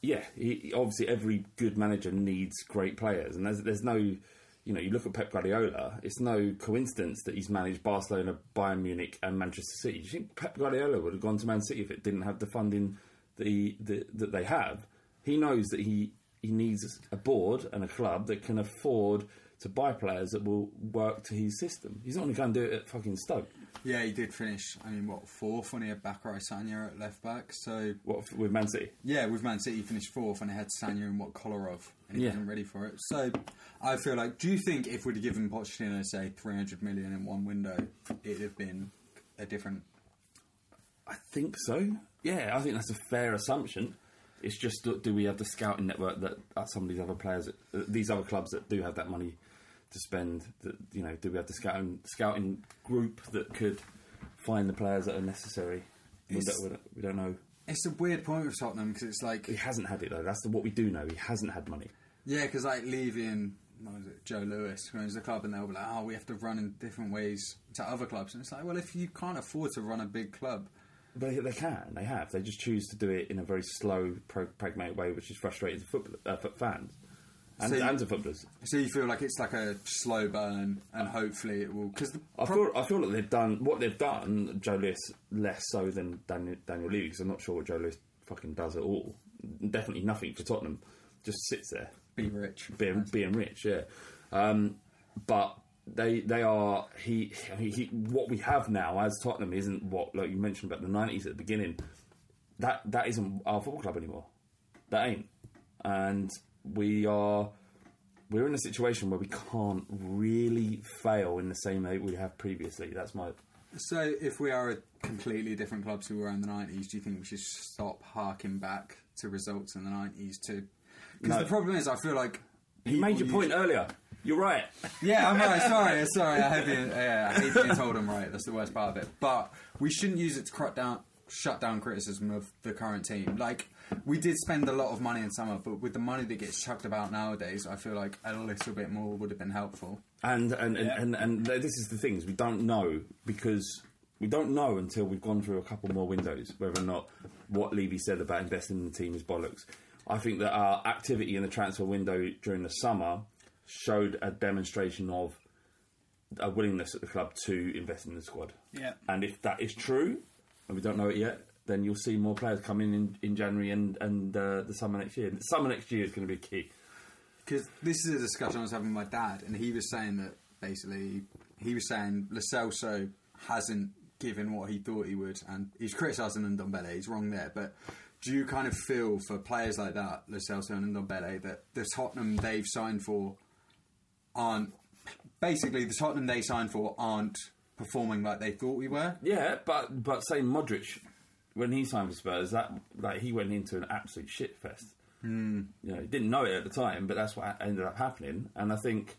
yeah, he, obviously every good manager needs great players, and there's, there's no you know, you look at Pep Guardiola. It's no coincidence that he's managed Barcelona, Bayern Munich, and Manchester City. Do you think Pep Guardiola would have gone to Man City if it didn't have the funding that he, that, that they have? He knows that he he needs a board and a club that can afford to buy players that will work to his system. He's not going to go and do it at fucking Stoke.
Yeah, he did finish. I mean, what fourth when he had Bakary Sagna at left back. So
what with Man City?
Yeah, with Man City, he finished fourth and he had Sagna and what Kolarov, and he
Yeah.
wasn't ready for it. So I feel like, do you think if we'd have given Pochettino say three hundred million in one window, it'd have been a different?
I think so. Yeah, I think that's a fair assumption. It's just do, do we have the scouting network that uh, some of these other players, uh, these other clubs that do have that money to spend? That you know, do we have the scouting scouting group that could find the players that are necessary? We don't, we don't, know.
It's a weird point with Tottenham because it's like
He hasn't had it though. That's the, what we do know. He hasn't had money.
Yeah, because like leaving what was it, Joe Lewis owns the club, and they'll be like, "Oh, we have to run in different ways to other clubs." And it's like, well, if you can't afford to run a big club,
They, they can. They have. They just choose to do it in a very slow, pro- pragmatic way, which is frustrating to football, uh, for fans and,
So
and to footballers.
so you feel like it's like a slow burn, and hopefully it will. Because
I feel I feel like they've done what they've done. Joe Lewis less so than Daniel, Daniel Levy because I'm not sure what Joe Lewis fucking does at all. Definitely nothing for Tottenham. Just sits there,
being rich,
being being rich. Yeah, um, but they they are he, he he what we have now as Tottenham isn't what like you mentioned about the 90s at the beginning. That that isn't our football club anymore. That ain't, and we are we're in a situation where we can't really fail in the same way we have previously. That's my.
So if we are a completely different club to we were in the nineties, do you think we should stop harking back to results in the nineties? To because
No.
the problem is, I feel like
You made your point earlier. You're right.
Yeah, I'm right. Sorry, sorry. I, have been, yeah, I hate being told I'm right. That's the worst part of it. But we shouldn't use it to cut down, shut down criticism of the current team. Like we did spend a lot of money in summer, but with the money that gets chucked about nowadays, I feel like a little bit more would have been helpful.
And and, and, and and this is the thing is we don't know because we don't know until we've gone through a couple more windows whether or not what Levy said about investing in the team is bollocks. I think that our activity in the transfer window during the summer showed a demonstration of a willingness at the club to invest in the squad.
Yeah.
And if that is true, and we don't know it yet, then you'll see more players come in in, in January and and uh, the summer next year. The summer next year is going to be key.
Because this is a discussion I was having with my dad, and he was saying that basically he was saying Lo Celso hasn't given what he thought he would, and he's criticising Ndombele. He's wrong there, but do you kind of feel for players like that, Lo Celso and Ndombele, that the Tottenham they've signed for aren't basically the Tottenham they signed for aren't performing like they thought we were?
Yeah, but but say Modric when he signed for Spurs, that like he went into an absolute shit fest.
Hmm.
You know, he didn't know it at the time, but that's what ended up happening. And I think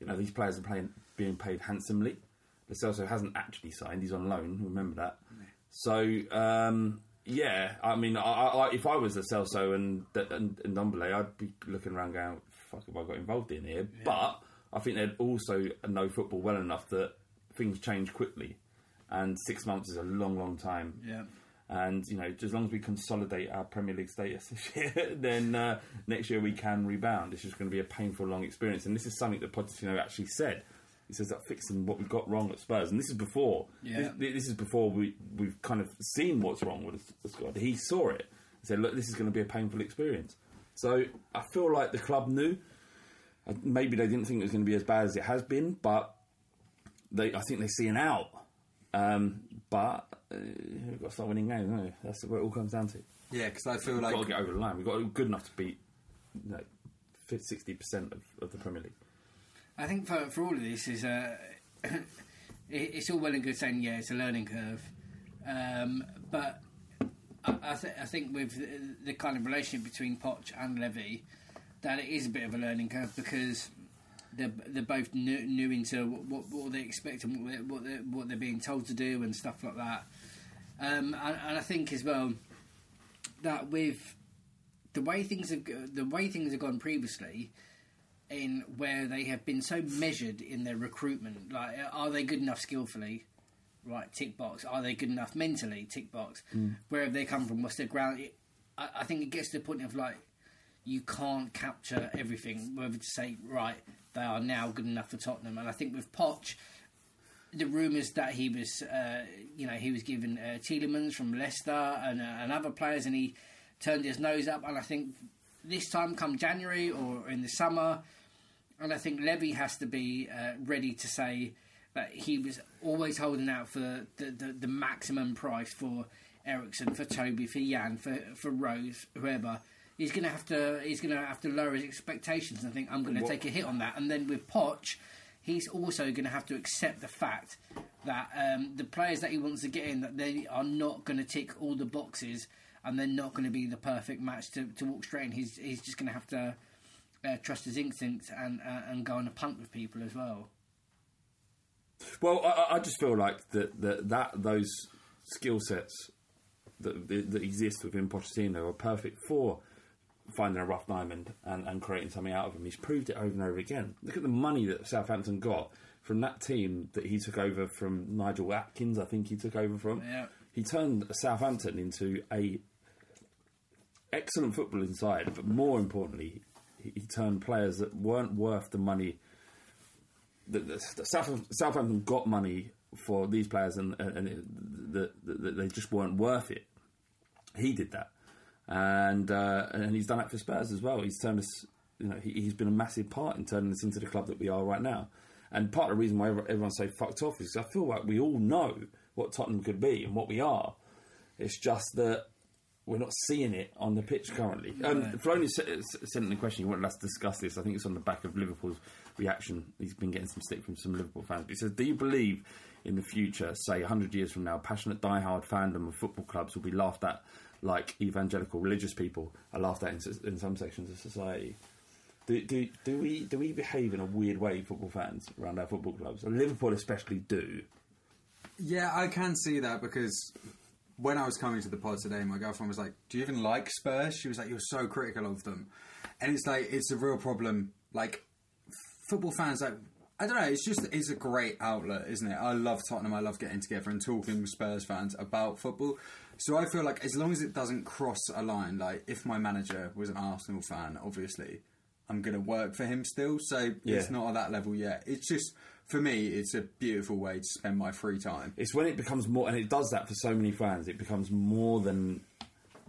you know these players are playing, being paid handsomely. Celso hasn't actually signed; he's on loan. Remember that. So um, yeah, I mean, I, I, if I was a Celso and and, and Ndombele, I'd be looking around going, "Fuck, have I got involved in here?" But I think they'd also know football well enough that things change quickly, and six months is a long, long time.
Yeah.
And you know, as long as we consolidate our Premier League status this year, then uh, next year we can rebound. It's just going to be a painful, long experience. And this is something that Pochettino actually said. He says that fixing what we got wrong at Spurs, and this is before.
Yeah.
This, this is before we we've kind of seen what's wrong with the- squad. He saw it. He said, "Look, this is going to be a painful experience." So I feel like the club knew. Uh, Maybe they didn't think it was going to be as bad as it has been, but they, I think they see an out. Um, but uh, we've got to start winning games, haven't? That's what it all comes down to.
Yeah, because I feel like
We've
like
got to get over the line. We've got to be good enough to beat know, sixty percent of, of the Premier League.
I think for, for all of this is uh, it's all well and good saying yeah it's a learning curve, um, but I, I, th- I think with the, the kind of relationship between Poch and Levy, that it is a bit of a learning curve because they're they're both new, new into what, what they expect and what they're, what they're what they're being told to do and stuff like that. Um, and, and I think as well that with the way things have the way things have gone previously, in where they have been so measured in their recruitment, like are they good enough skillfully? Right, tick box. Are they good enough mentally? Tick box.
Mm.
Where have they come from? What's their ground? It, I, I think it gets to the point of like you can't capture everything. Whether to say right, they are now good enough for Tottenham, and I think with Poch, the rumours that he was, uh, you know, he was given uh, Tielemans from Leicester and, uh, and other players, and he turned his nose up. And I think this time, come January or in the summer, and I think Levy has to be uh, ready to say that he was always holding out for the, the, the maximum price for Eriksen, for Toby, for Jan, for for Rose, whoever. He's gonna have to he's gonna have to lower his expectations and think I'm gonna take a hit on that. And then with Poch, he's also gonna have to accept the fact that um, the players that he wants to get in that they are not gonna tick all the boxes and they're not gonna be the perfect match to, to walk straight in. He's he's just gonna have to uh, trust his instincts and uh, and go on a punt with people as well.
Well, I- I, just feel like that that, that those skill sets that, that that exist within Pochettino are perfect for finding a rough diamond and, and creating something out of him. He's proved it over and over again. Look at the money that Southampton got from that team that he took over from Nigel Adkins. I think he took over from.
Yeah.
He turned Southampton into a excellent footballing side, but more importantly, he, he turned players that weren't worth the money the South, Southampton got money for these players, and, and, and it, the, the, they just weren't worth it. He did that, and uh, and he's done that for Spurs as well. He's turned us, you know, he, he's been a massive part in turning us into the club that we are right now. And part of the reason why everyone say fucked off is I feel like we all know what Tottenham could be and what we are. It's just that we're not seeing it on the pitch currently. Um. Filoni s- s- sent in a question. He wanted us to discuss this. I think it's on the back of Liverpool's reaction. He's been getting some stick from some Liverpool fans. He says, "Do you believe in the future, say 100 years from now, passionate die-hard fandom of football clubs will be laughed at like evangelical religious people are laughed at in, in some sections of society?" Do, do, do we do we behave in a weird way, football fans around our football clubs? And Liverpool especially do.
Yeah, I can see that because when I was coming to the pod today, my girlfriend was like, "Do you even like Spurs?" She was like, "You're so critical of them," and it's like it's a real problem. Like football fans, like I don't know, it's just it's a great outlet, isn't it? I love Tottenham. I love getting together and talking with Spurs fans about football. So I feel like as long as it doesn't cross a line, like if my manager was an Arsenal fan, obviously. I'm going to work for him still, so
Yeah.
it's not at that level yet. It's just, for me, it's a beautiful way to spend my free time.
It's when it becomes more, and it does that for so many fans. It becomes more than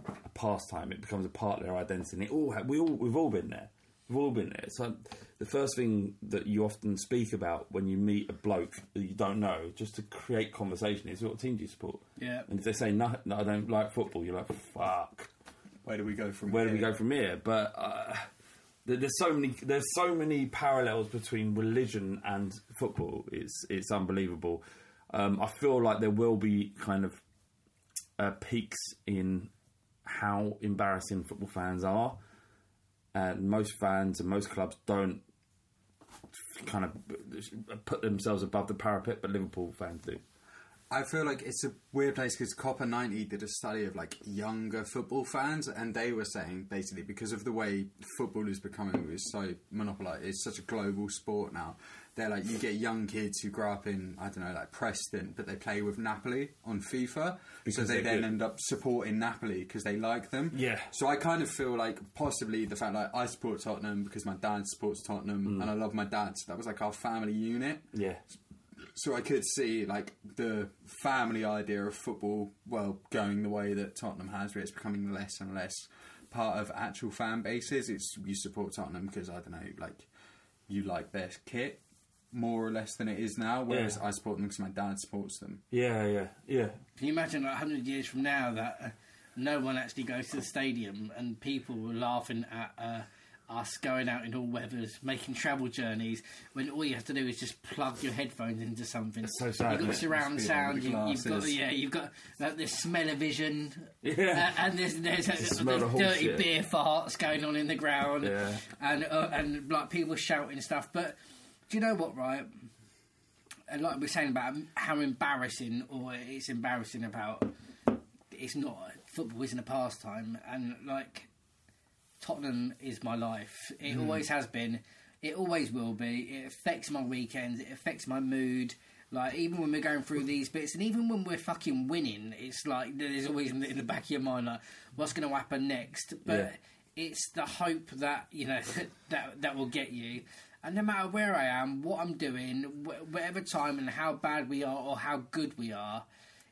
a pastime. It becomes a part of their identity. And it all we all we've all been there. We've all been there. So the first thing that you often speak about when you meet a bloke that you don't know, just to create conversation, is what team do you support?
Yeah.
And if they say no, no I don't like football, you're like fuck.
Where do we go from
Where
here?
do we go from here? But uh, there's so many there's so many parallels between religion and football. It's it's unbelievable. Um, I feel like there will be kind of uh, peaks in how embarrassing football fans are, and most fans and most clubs don't kind of put themselves above the parapet, but Liverpool fans do.
I feel like it's a weird place because Copa 90 did a study of like younger football fans, and they were saying basically because of the way football is becoming, it's so monopolized, it's such a global sport now. They're like, you get young kids who grow up in, I don't know, like Preston, but they play with Napoli on FIFA. so
Because
they
they're
then
good.
end up supporting Napoli because they like them.
Yeah.
So I kind of feel like possibly the fact like I support Tottenham because my dad supports Tottenham
Mm.
and I love my dad. So that was like our family unit
Yeah.
so I could see like the family idea of football, well, going the way that Tottenham has, where it's becoming less and less part of actual fan bases. It's you support Tottenham because I don't know, like you like their kit more or less than it is now. Whereas
Yeah.
I support them because my dad supports them.
Yeah, yeah, yeah.
Can you imagine like, 100 years from now that uh, no one actually goes to the stadium and people were laughing at uh, us going out in all weathers, making travel journeys, when all you have to do is just plug your headphones into something.
It's so sad,
You've got surround sound, You, you've got yeah, you've got like, the smell of vision.
Yeah.
uh, and there's there's,
The
there's dirty
shit.
beer farts going on in the ground,
Yeah.
and uh, and like people shouting stuff. But do you know what? Right, and like we're saying about how embarrassing, or it's embarrassing about it's not football isn't a pastime, and like Tottenham is my life. It
Mm.
always has been. It always will be. It affects my weekends. It affects my mood. Like even when we're going through these bits, and even when we're fucking winning, it's like there's always in the, in the back of your mind like, what's going to happen next? But
Yeah.
it's the hope that you know that that will get you. And no matter where I am, what I'm doing, wh- whatever time and how bad we are or how good we are,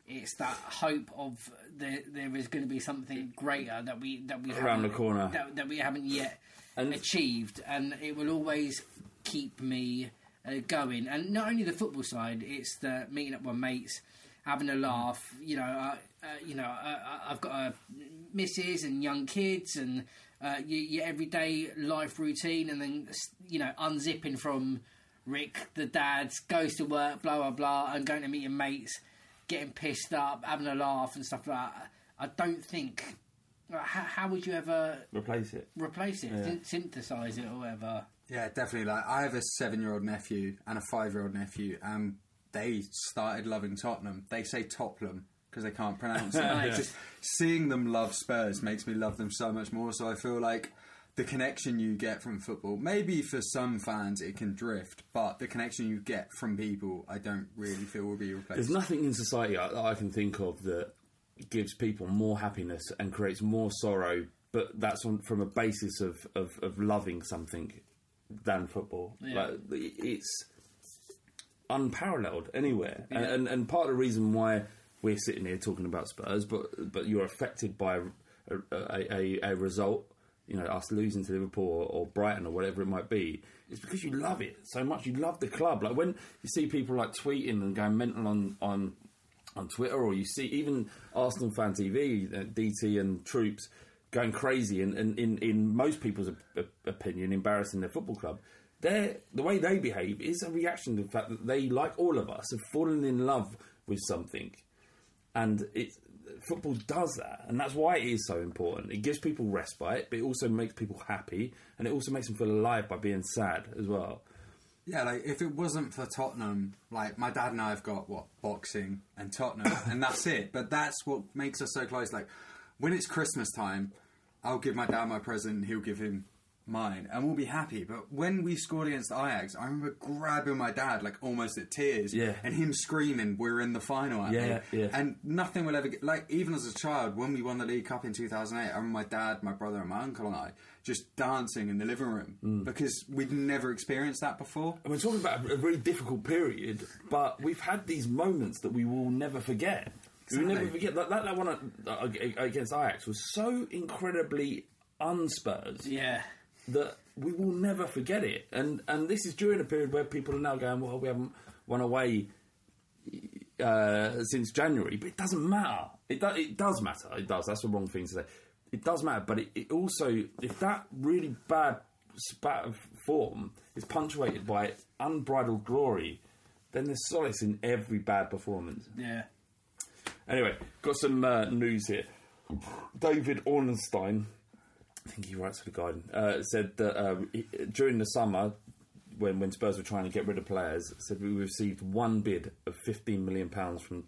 it's that hope of there, there is going to be something greater that we that we
Around
haven't-
the corner.
that, that we haven't yet
And-
achieved, and it will always keep me uh, going. And not only the football side, it's the meeting up with mates, having a laugh. You know, uh, uh, you know, uh, I've got a missus and young kids, and uh, your, your everyday life routine, and then you know, unzipping from Rick, the dad, goes to work, blah blah blah, and going to meet your mates, getting pissed up, having a laugh and stuff like that. I don't think. How, how would you ever
Replace it.
replace it,
Yeah.
syn- synthesize it, or whatever?
Yeah, definitely. Like I have a seven-year-old nephew and a five-year-old nephew, and they started loving Tottenham. They say Tottenham because they can't pronounce it.
Nice.
Just seeing them love Spurs makes me love them so much more. So I feel like the connection you get from football, maybe for some fans it can drift, but the connection you get from people, I don't really feel will be replaced.
There's nothing in society that I can think of that gives people more happiness and creates more sorrow, but that's on, from a basis of, of, of loving something than football.
Yeah.
Like, it's unparalleled anywhere. And, and, and part of the reason why we're sitting here talking about Spurs, but but you're affected by a, a, a, a result, you know, us losing to Liverpool or, or Brighton or whatever it might be, it's because you love it so much. You love the club. Like when you see people like tweeting and going mental on on on Twitter, or you see even Arsenal fan TV, uh, DT and Troopz going crazy, and, and in in most people's op- op- opinion, embarrassing their football club. Their, the way they behave is a reaction to the fact that they, like all of us, have fallen in love with something, and it football does that, and that's why it is so important. It gives people respite, but it also makes people happy, and it also makes them feel alive by being sad as well.
Yeah, like if it wasn't for Tottenham, like my dad and I have got what boxing and Tottenham, and that's it. But that's what makes us so close. Like when it's Christmas time, I'll give my dad my present, and he'll give him mine, and we'll be happy. But when we scored against Ajax, I remember grabbing my dad like almost at tears,
Yeah.
and him screaming, "We're in the final!" At
Yeah,
me.
yeah.
And nothing will ever get like even as a child when we won the League Cup in 2008. I remember my dad, my brother, and my uncle and I just dancing in the living room
Mm.
because we'd never experienced that before.
And we're talking about a very difficult period, but we've had these moments that we will never forget. We will never forget that, that, that one uh, against Ajax was so incredibly unspurs
Yeah.
That we will never forget it. And and this is during a period where people are now going, well, we haven't won away uh, since January, but it doesn't matter. It, do, it does matter. It does. That's the wrong thing to say. It does matter, but it, it also, if that really bad spat of form is punctuated by unbridled glory, then there's solace in every bad performance.
Yeah.
Anyway, got some uh, news here. David Ornstein, I think he writes for the Guardian, uh, said that uh, he- during the summer, when when Spurs were trying to get rid of players, said we received one bid of fifteen million pounds from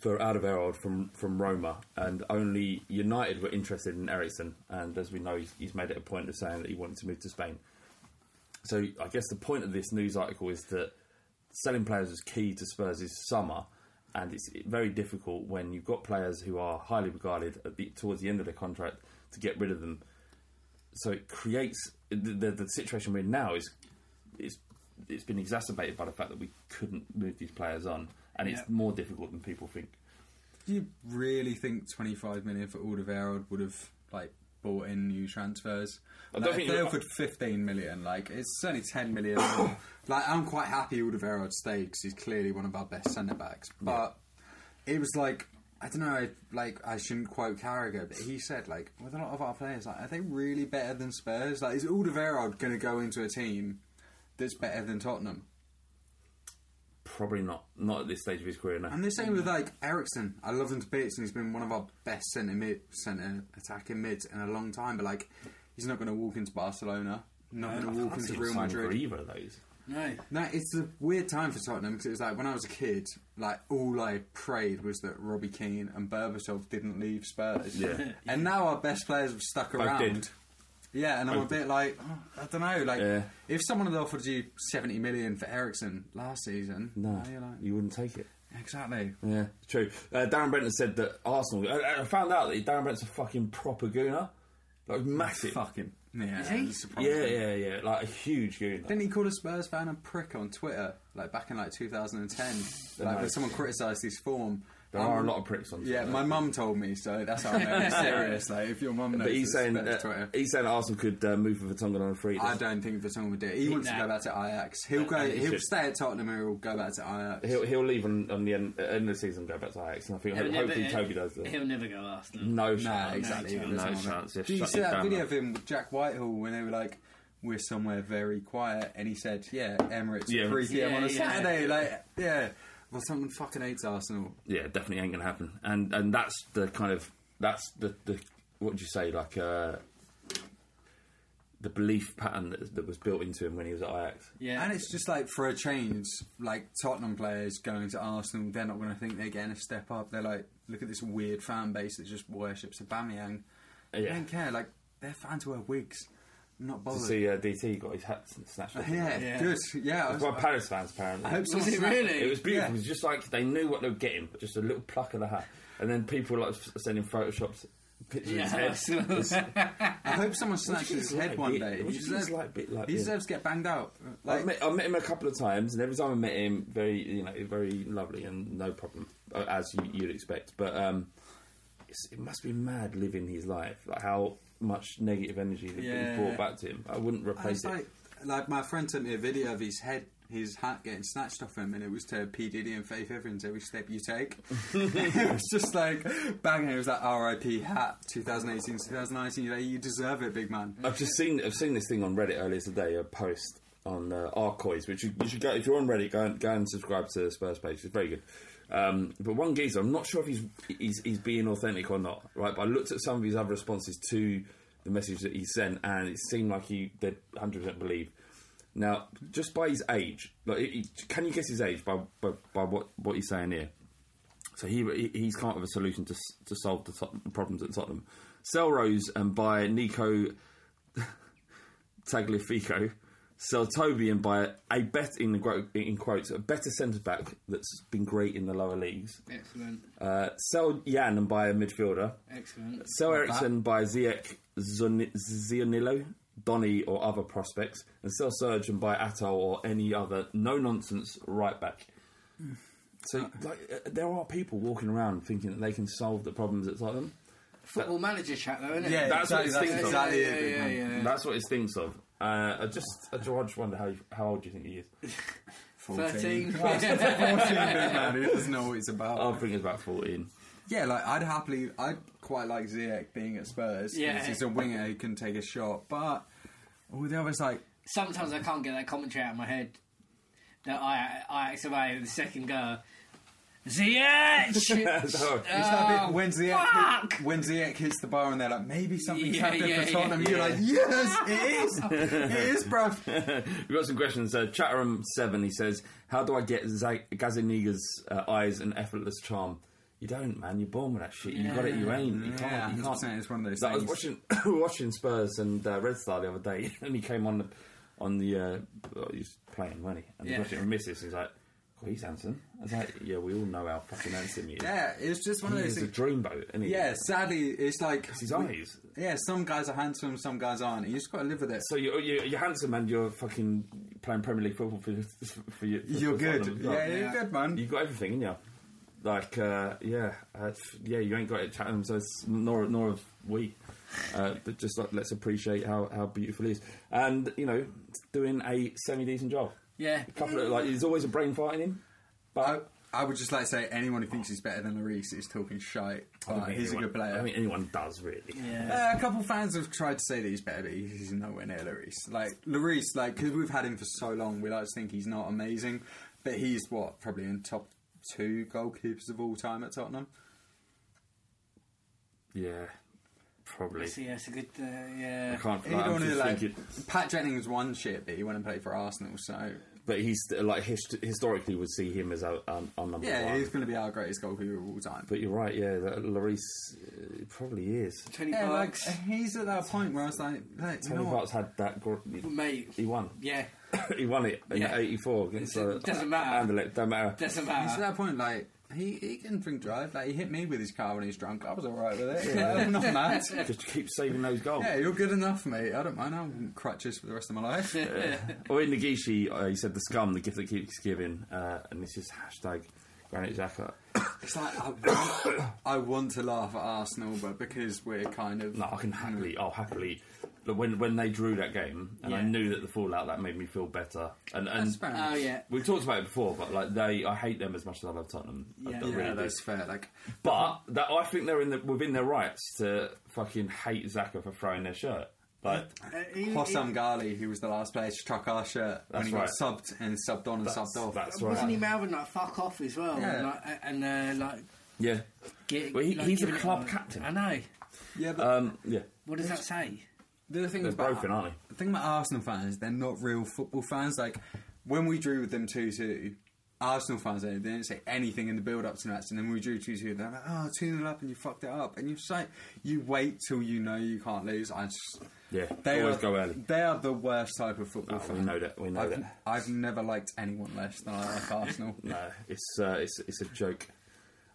for Alderweireld from from Roma, and only United were interested in Eriksen. And as we know, he's, he's made it a point of saying that he wanted to move to Spain. So I guess the point of this news article is that selling players is key to Spurs' summer, and it's very difficult when you've got players who are highly regarded the, towards the end of their contract to get rid of them. So it creates the, the, the situation we're in now is is it's been exacerbated by the fact that we couldn't move these players on, and it's more difficult than people think.
Do you really think 25 million for Alderweireld would have like bought in new transfers?
I don't
Like,
think
they offered 15 million, like it's only 10 million. like I'm quite happy Alderweireld stayed because he's clearly one of our best centre backs. But it was like I don't know, like I shouldn't quote Carragher, but he said like with a lot of our players, like are they really better than Spurs? Like is Alderweireld going to go into a team that's better than Tottenham?
Probably not, not at this stage of his career. No.
And the same mm. with like Eriksen. I love him to bits, and he's been one of our best centre mid, centre attacking mids in a long time. But like, he's not going to walk into Barcelona. Not going to walk into Real Madrid.
either of those.
No.
No, it's a weird time for Tottenham because it was like when I was a kid, like all I prayed was that Robbie Keane and Berbatov didn't leave Spurs.
Yeah.
and now our best players have stuck
Both
around.
did.
Yeah, and I'm a bit like, oh, I don't know, like
Yeah.
if someone had offered you 70 million for Eriksen last season,
No,
you're like,
you wouldn't take it.
exactly.
Yeah, true. Uh, Darren Bent has said that Arsenal. I, I found out that Darren Bent's a fucking proper gooner. like massive.
Fucking yeah.
Is he?
surprising.
Yeah, yeah, yeah, like a huge goon.
Didn't he call a Spurs fan a prick on Twitter, like back in like 2010? like when someone criticised his form.
There are a lot of pricks on
Yeah, my mum told me, so that's how I know it's serious. Like, if your mum knows,
But he's saying
Spurs
uh, he's saying Arsenal could uh, move for Vertonghen on a free.
I don't think Vertonghen would do it. He wants to go back to Ajax. He'll go.
He
He'll
should.
stay at Tottenham or he'll go back to Ajax.
He'll he'll leave on, on the end, uh, end of the season and go back to Ajax. And I think
He'll
ho-
never-
hopefully Toby does that.
He'll never go Arsenal.
No
Nah,
chance.
exactly.
No,
There's no
chance.
way.
If
Did you see that video
man.
of him with Jack Whitehall when they were like, "We're somewhere very quiet," and he said, "Yeah, Emirates
Yeah.
at 3 p.m. on a
Yeah, yeah.
Saturday." Like, yeah. Well, someone fucking hates Arsenal.
Yeah, definitely ain't gonna happen. And and that's the kind of that's the the what would you say like uh, the belief pattern that, that was built into him when he was at Ajax.
Yeah.
And it's just like for a change, like Tottenham players going to Arsenal, they're not going to think they're getting a step up. They're like, look at this weird fan base that just worships Aubameyang. They don't care. Like they're fans wear wigs, not
To see uh, DT got his hat snatched off.
yeah,
Yeah.
good. Yeah, I
It's
was,
by Paris fans apparently.
I hope
Was
someone
it really?
It was beautiful.
Yeah.
It was just like they knew what they were getting, but just a little pluck of the hat. And then people like sending photoshops pictures of his head.
Yeah.
I hope someone
What
snatches his head
it's
one
like?
day.
What do
He
you think it's
deserves,
like, bit like
he deserves to get banged out.
I met, I met him a couple of times, and every time I met him, very you know, very lovely and no problem, uh, as you, you'd expect. But um, it's, it must be mad living his life, like how much negative energy that
Yeah.
he's brought back to him. I wouldn't replace
it's
it.
like, like my friend sent me a video of his head, his hat getting snatched off him, and it was to P Diddy and Faith Evans every step you take. it was just like banging. It was like R.I.P. hat 2018, 2019. Like, you deserve it, big man.
I've just seen I've seen this thing on Reddit earlier today, a post on uh, r/coys, which you, you should go if you're on Reddit, go and, go and subscribe to the Spurs page. It's very good. Um, but one geezer, I'm not sure if he's, he's he's being authentic or not, right? But I looked at some of his other responses to the message that he sent, and it seemed like he did 100 percent believe. Now, just by his age, like, he, can you guess his age by by, by what what he's saying here? So he, he he's up with a solution to to solve the, Tot- the problems at Tottenham. Sell Rose and buy Nico Tagliafico. Sell Toby and buy a bet in, the in quotes a better centre back that's been great in the lower leagues.
Excellent.
Uh, sell Jan and buy a midfielder.
Excellent.
Sell Eriksen by Ziyech, Zon- Zionillo, Donny or other prospects, and sell Serge and buy Atal or any other no nonsense right back. So, like, uh, there are people walking around thinking that they can solve the problems at Tottenham.
Football manager chat though, isn't it?
Yeah,
That's what
exactly,
it
that's
stinks
exactly
yeah, yeah, yeah, yeah.
That's what it thinks of. Uh, I just, I just wonder how you, how old do you think he is?
13.
14, man. He doesn't know what it's about.
I think he's about fourteen.
Yeah, like I'd happily, I'd quite like Ziyech being at Spurs. 'cause
Yeah.
he's a winger, he can take a shot. But all the others, like,
Sometimes I can't get that commentary out of my head. That I Ajax away the second go.
So,
it's that
Oh,
bit when Ziyech, hit, when Ziyech hits the bar and they're like, maybe something's
Yeah,
happened
yeah,
for Tottenham.
yeah,
You're like, yes, it is, it is, bruv.
We've got some questions. Uh, Chatterum seven. He says, "How do I get Z- Gazaniga's uh, eyes and effortless charm?" You don't, man. You're born with that shit. You got it. You ain't. You can't. You can't.
it's one of those
So I was watching watching Spurs and uh, Red Star the other day, and he came on the on the. Uh, well, he was playing, wasn't he? And he
Yeah.
was watching Remissis. He's like, "Oh, he's handsome." I was like, "Yeah, we all know how fucking handsome he is."
Yeah, it's just one
he
of those
is a
things.
dreamboat, isn't he?
Yeah, sadly, it's like
his eyes.
Yeah, some guys are handsome, some guys aren't. You just got to live with it.
So you're, you're, you're handsome and you're fucking playing Premier League football for for you. For,
You're good.
Tottenham.
Yeah, you're good, man.
You've got everything in you. Like, uh, yeah, uh, yeah, you ain't got it, Chatham. So it's nor nor have we. Uh, but just like, let's appreciate how, how beautiful he is, and you know, doing a semi decent job.
Yeah.
A couple of like, there's always a brain fight in him. But
I, I would just like to say anyone who thinks he's better than Lloris is talking shite.
I don't
But
think
he's a good player.
I think anyone does really.
Uh, a couple fans have tried to say that he's better, but he's he's nowhere near Lloris. Like Lloris, like because we've had him for so long, we like to think he's not amazing, but he's what probably in top two goalkeepers of all time at Tottenham.
Yeah, probably.
So, yeah, it's a good. Uh, yeah.
I can't.
He
Like,
don't
just
really, like,
thinking,
Pat Jennings won shit, but he went and played for Arsenal. So
but he's like hist- historically would see him as our, our, our number
yeah,
one.
he's going to be our greatest goalkeeper of all time.
But you're right, yeah, that Lloris uh, probably is.
Twenty
Yeah, like he's at that point where I was like, like you know
Tony
what?
Bucks had that. Gr-
Mate.
he won.
Yeah.
he won it in
Yeah.
'84 against.
It
Uh,
doesn't matter.
Anderlecht, don't matter.
Doesn't matter.
He's at that point like He, he can drink drive. Like he hit me with his car when he was drunk. I was all right with it. Yeah, I'm not mad.
Just keep saving those goals.
Yeah, you're good enough, mate. I don't mind. I'm crutches for the rest of my life.
Or in Nagishi, uh, he said the scum, the gift that keeps giving, uh, and this is hashtag Granit Xhaka.
It's like I want, I want to laugh at Arsenal, but because we're kind of
No, I can happily, I'll happily. Look, when when they drew that game, and I knew that the fallout, that made me feel better. And and
That's fair.
Oh yeah.
we talked about it before, but like they, I hate them as much as I love Tottenham.
Yeah.
yeah,
really
that's fair. Like,
But that I think they're in the, within their rights to fucking hate Xhaka for throwing their shirt. Like
Uh, he-
Hossam Ghaly, who was the last player to truck our shirt when
That's
he
right.
got subbed and subbed on and
that's,
subbed off.
that's right.
Wasn't he
right.
mouthing like "fuck off" as well?
Yeah.
Like, and uh, like,
Yeah,
get,
Well, he-
like
he's a club captain.
I know.
yeah, but
um, yeah.
What does that say?
The thing
They're
about
broken, aren't they?
the thing about Arsenal fans, they're not real football fans. Like when we drew with them two two. Arsenal fans, they didn't say anything in the build up to that, and then we drew 2 2. They're like, oh, 2 0 up, and you fucked it up. And you just like, you wait till you know you can't lose. I just,
Yeah,
they
always
are,
go early.
They are the worst type of football
Oh,
fan.
we know that, we know
I've,
that.
I've never liked anyone less than I like Arsenal.
No, it's uh, it's it's a joke.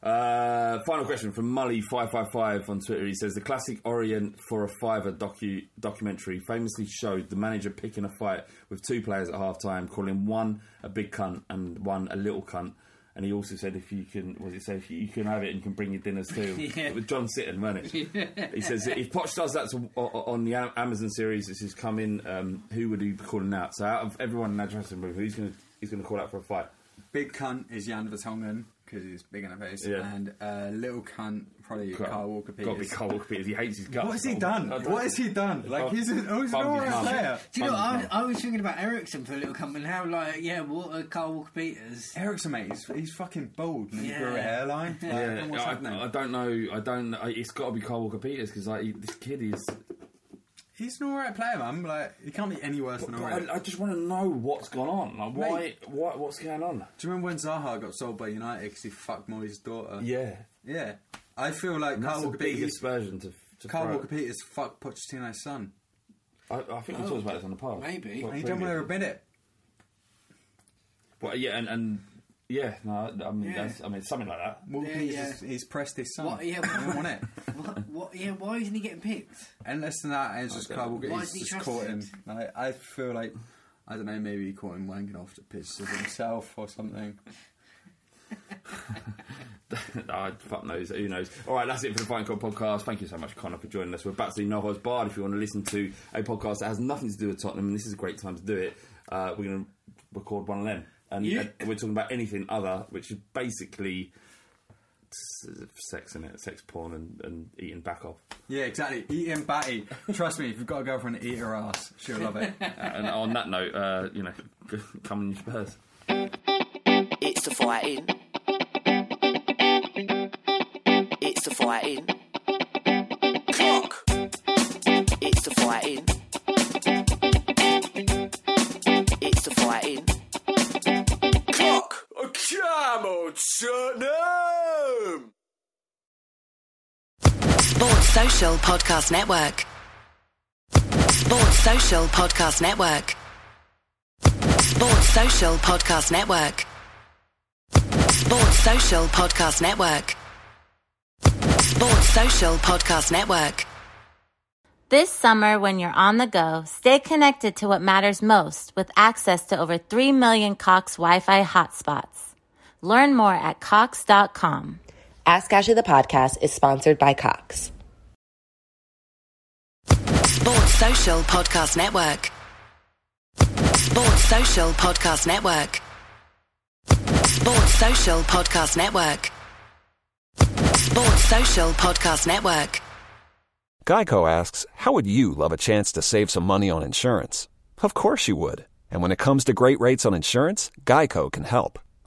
Uh, final question from Mully five five five on Twitter. He says the classic Orient for a fiver docu documentary famously showed the manager picking a fight with two players at half time, calling one a big cunt and one a little cunt. And he also said, if you can, was it say, if you, you can have it and you can bring your dinners too.
Yeah.
With John Sitton, wasn't it? He says, if Poch does that to, o- o- on the Amazon series, this is coming, um, who would he be calling out? So out of everyone in that dressing room, who's going to he's going to call out for a fight?
Big cunt is Jan Vertonghen because he's big in the face,
Yeah.
and uh, little cunt probably Kyle Walker Peters.
Got to be Kyle Walker Peters. He hates his guts.
What has he
I
done?
don't-
What has he done? Like he's an, oh, he's an alright player.
Do you know?
Bummed
I, I was thinking about Eriksen for a little company. How like yeah, what, Walter, Kyle Walker Peters.
Eriksen, mate, he's, he's fucking bald and he
Yeah.
grew a hairline. Like,
Yeah, I. I don't know. I don't. I, it's got to be Kyle Walker Peters because like he- this kid is.
He's an alright player, man. Like he can't be any worse than
But
alright.
I, I just want to know what's gone on. Like why?
Mate.
What? What's going on?
Do you remember when Zaha got sold by United because he fucked Moyes' daughter?
Yeah,
Yeah. I feel like
and
Kyle
that's a
Walker
big
Peters.
aspersion to. to
Kyle
throw.
Walker Peters fucked Pochettino's son.
I, I think we talked about this on the past.
Maybe.
And he don't want to admit it.
Well, yeah, and, and yeah, no, I mean,
Yeah.
that's, I mean, something like that.
Walker
Yeah,
Peters,
yeah.
is- he's pressed his son.
What- yeah,
I don't want it.
What, what? Yeah, why isn't he getting picked?
And less than that, it's just
don't
Kyle
Why
He's
is he
just caught him.
trusted?
Like, I feel like I don't know. Maybe he caught him wanking off to piss of himself or something.
I fuck knows. Who knows? All right, that's it for the Fighting Cock podcast. Thank you so much, Conner, for joining us. We're back to the Novo's Bard. If you want to listen to a podcast that has nothing to do with Tottenham, and this is a great time to do it, uh, we're going to record one of them. And
Yeah.
and we're talking about anything other, which is basically sex in it, sex porn, and, and eating back off.
Yeah, exactly. Eating batty. Trust me, if you've got a girlfriend, eat her ass. She'll love it.
Uh, and on that note, uh, you know, come on, you Spurs.
It's the fighting. It's the fighting. Clock. It's the fighting. It's the fighting. Clock. Come on, Tottenham.
Sports Social Podcast Network. Sports Social Podcast Network. Sports Social Podcast Network. Sports Social Podcast Network. Sports Social Podcast Network.
This summer, when you're on the go, stay connected to what matters most with access to over 3 million Cox Wi Fi hotspots. Learn more at Cox.com.
Ask Ashley the podcast is sponsored by Cox.
Sports Social Podcast Network. Sports Social Podcast Network. Sports Social Podcast Network. Sports Social Podcast Network.
Geico asks, How would you love a chance to save some money on insurance? Of course you would. And when it comes to great rates on insurance, Geico can help.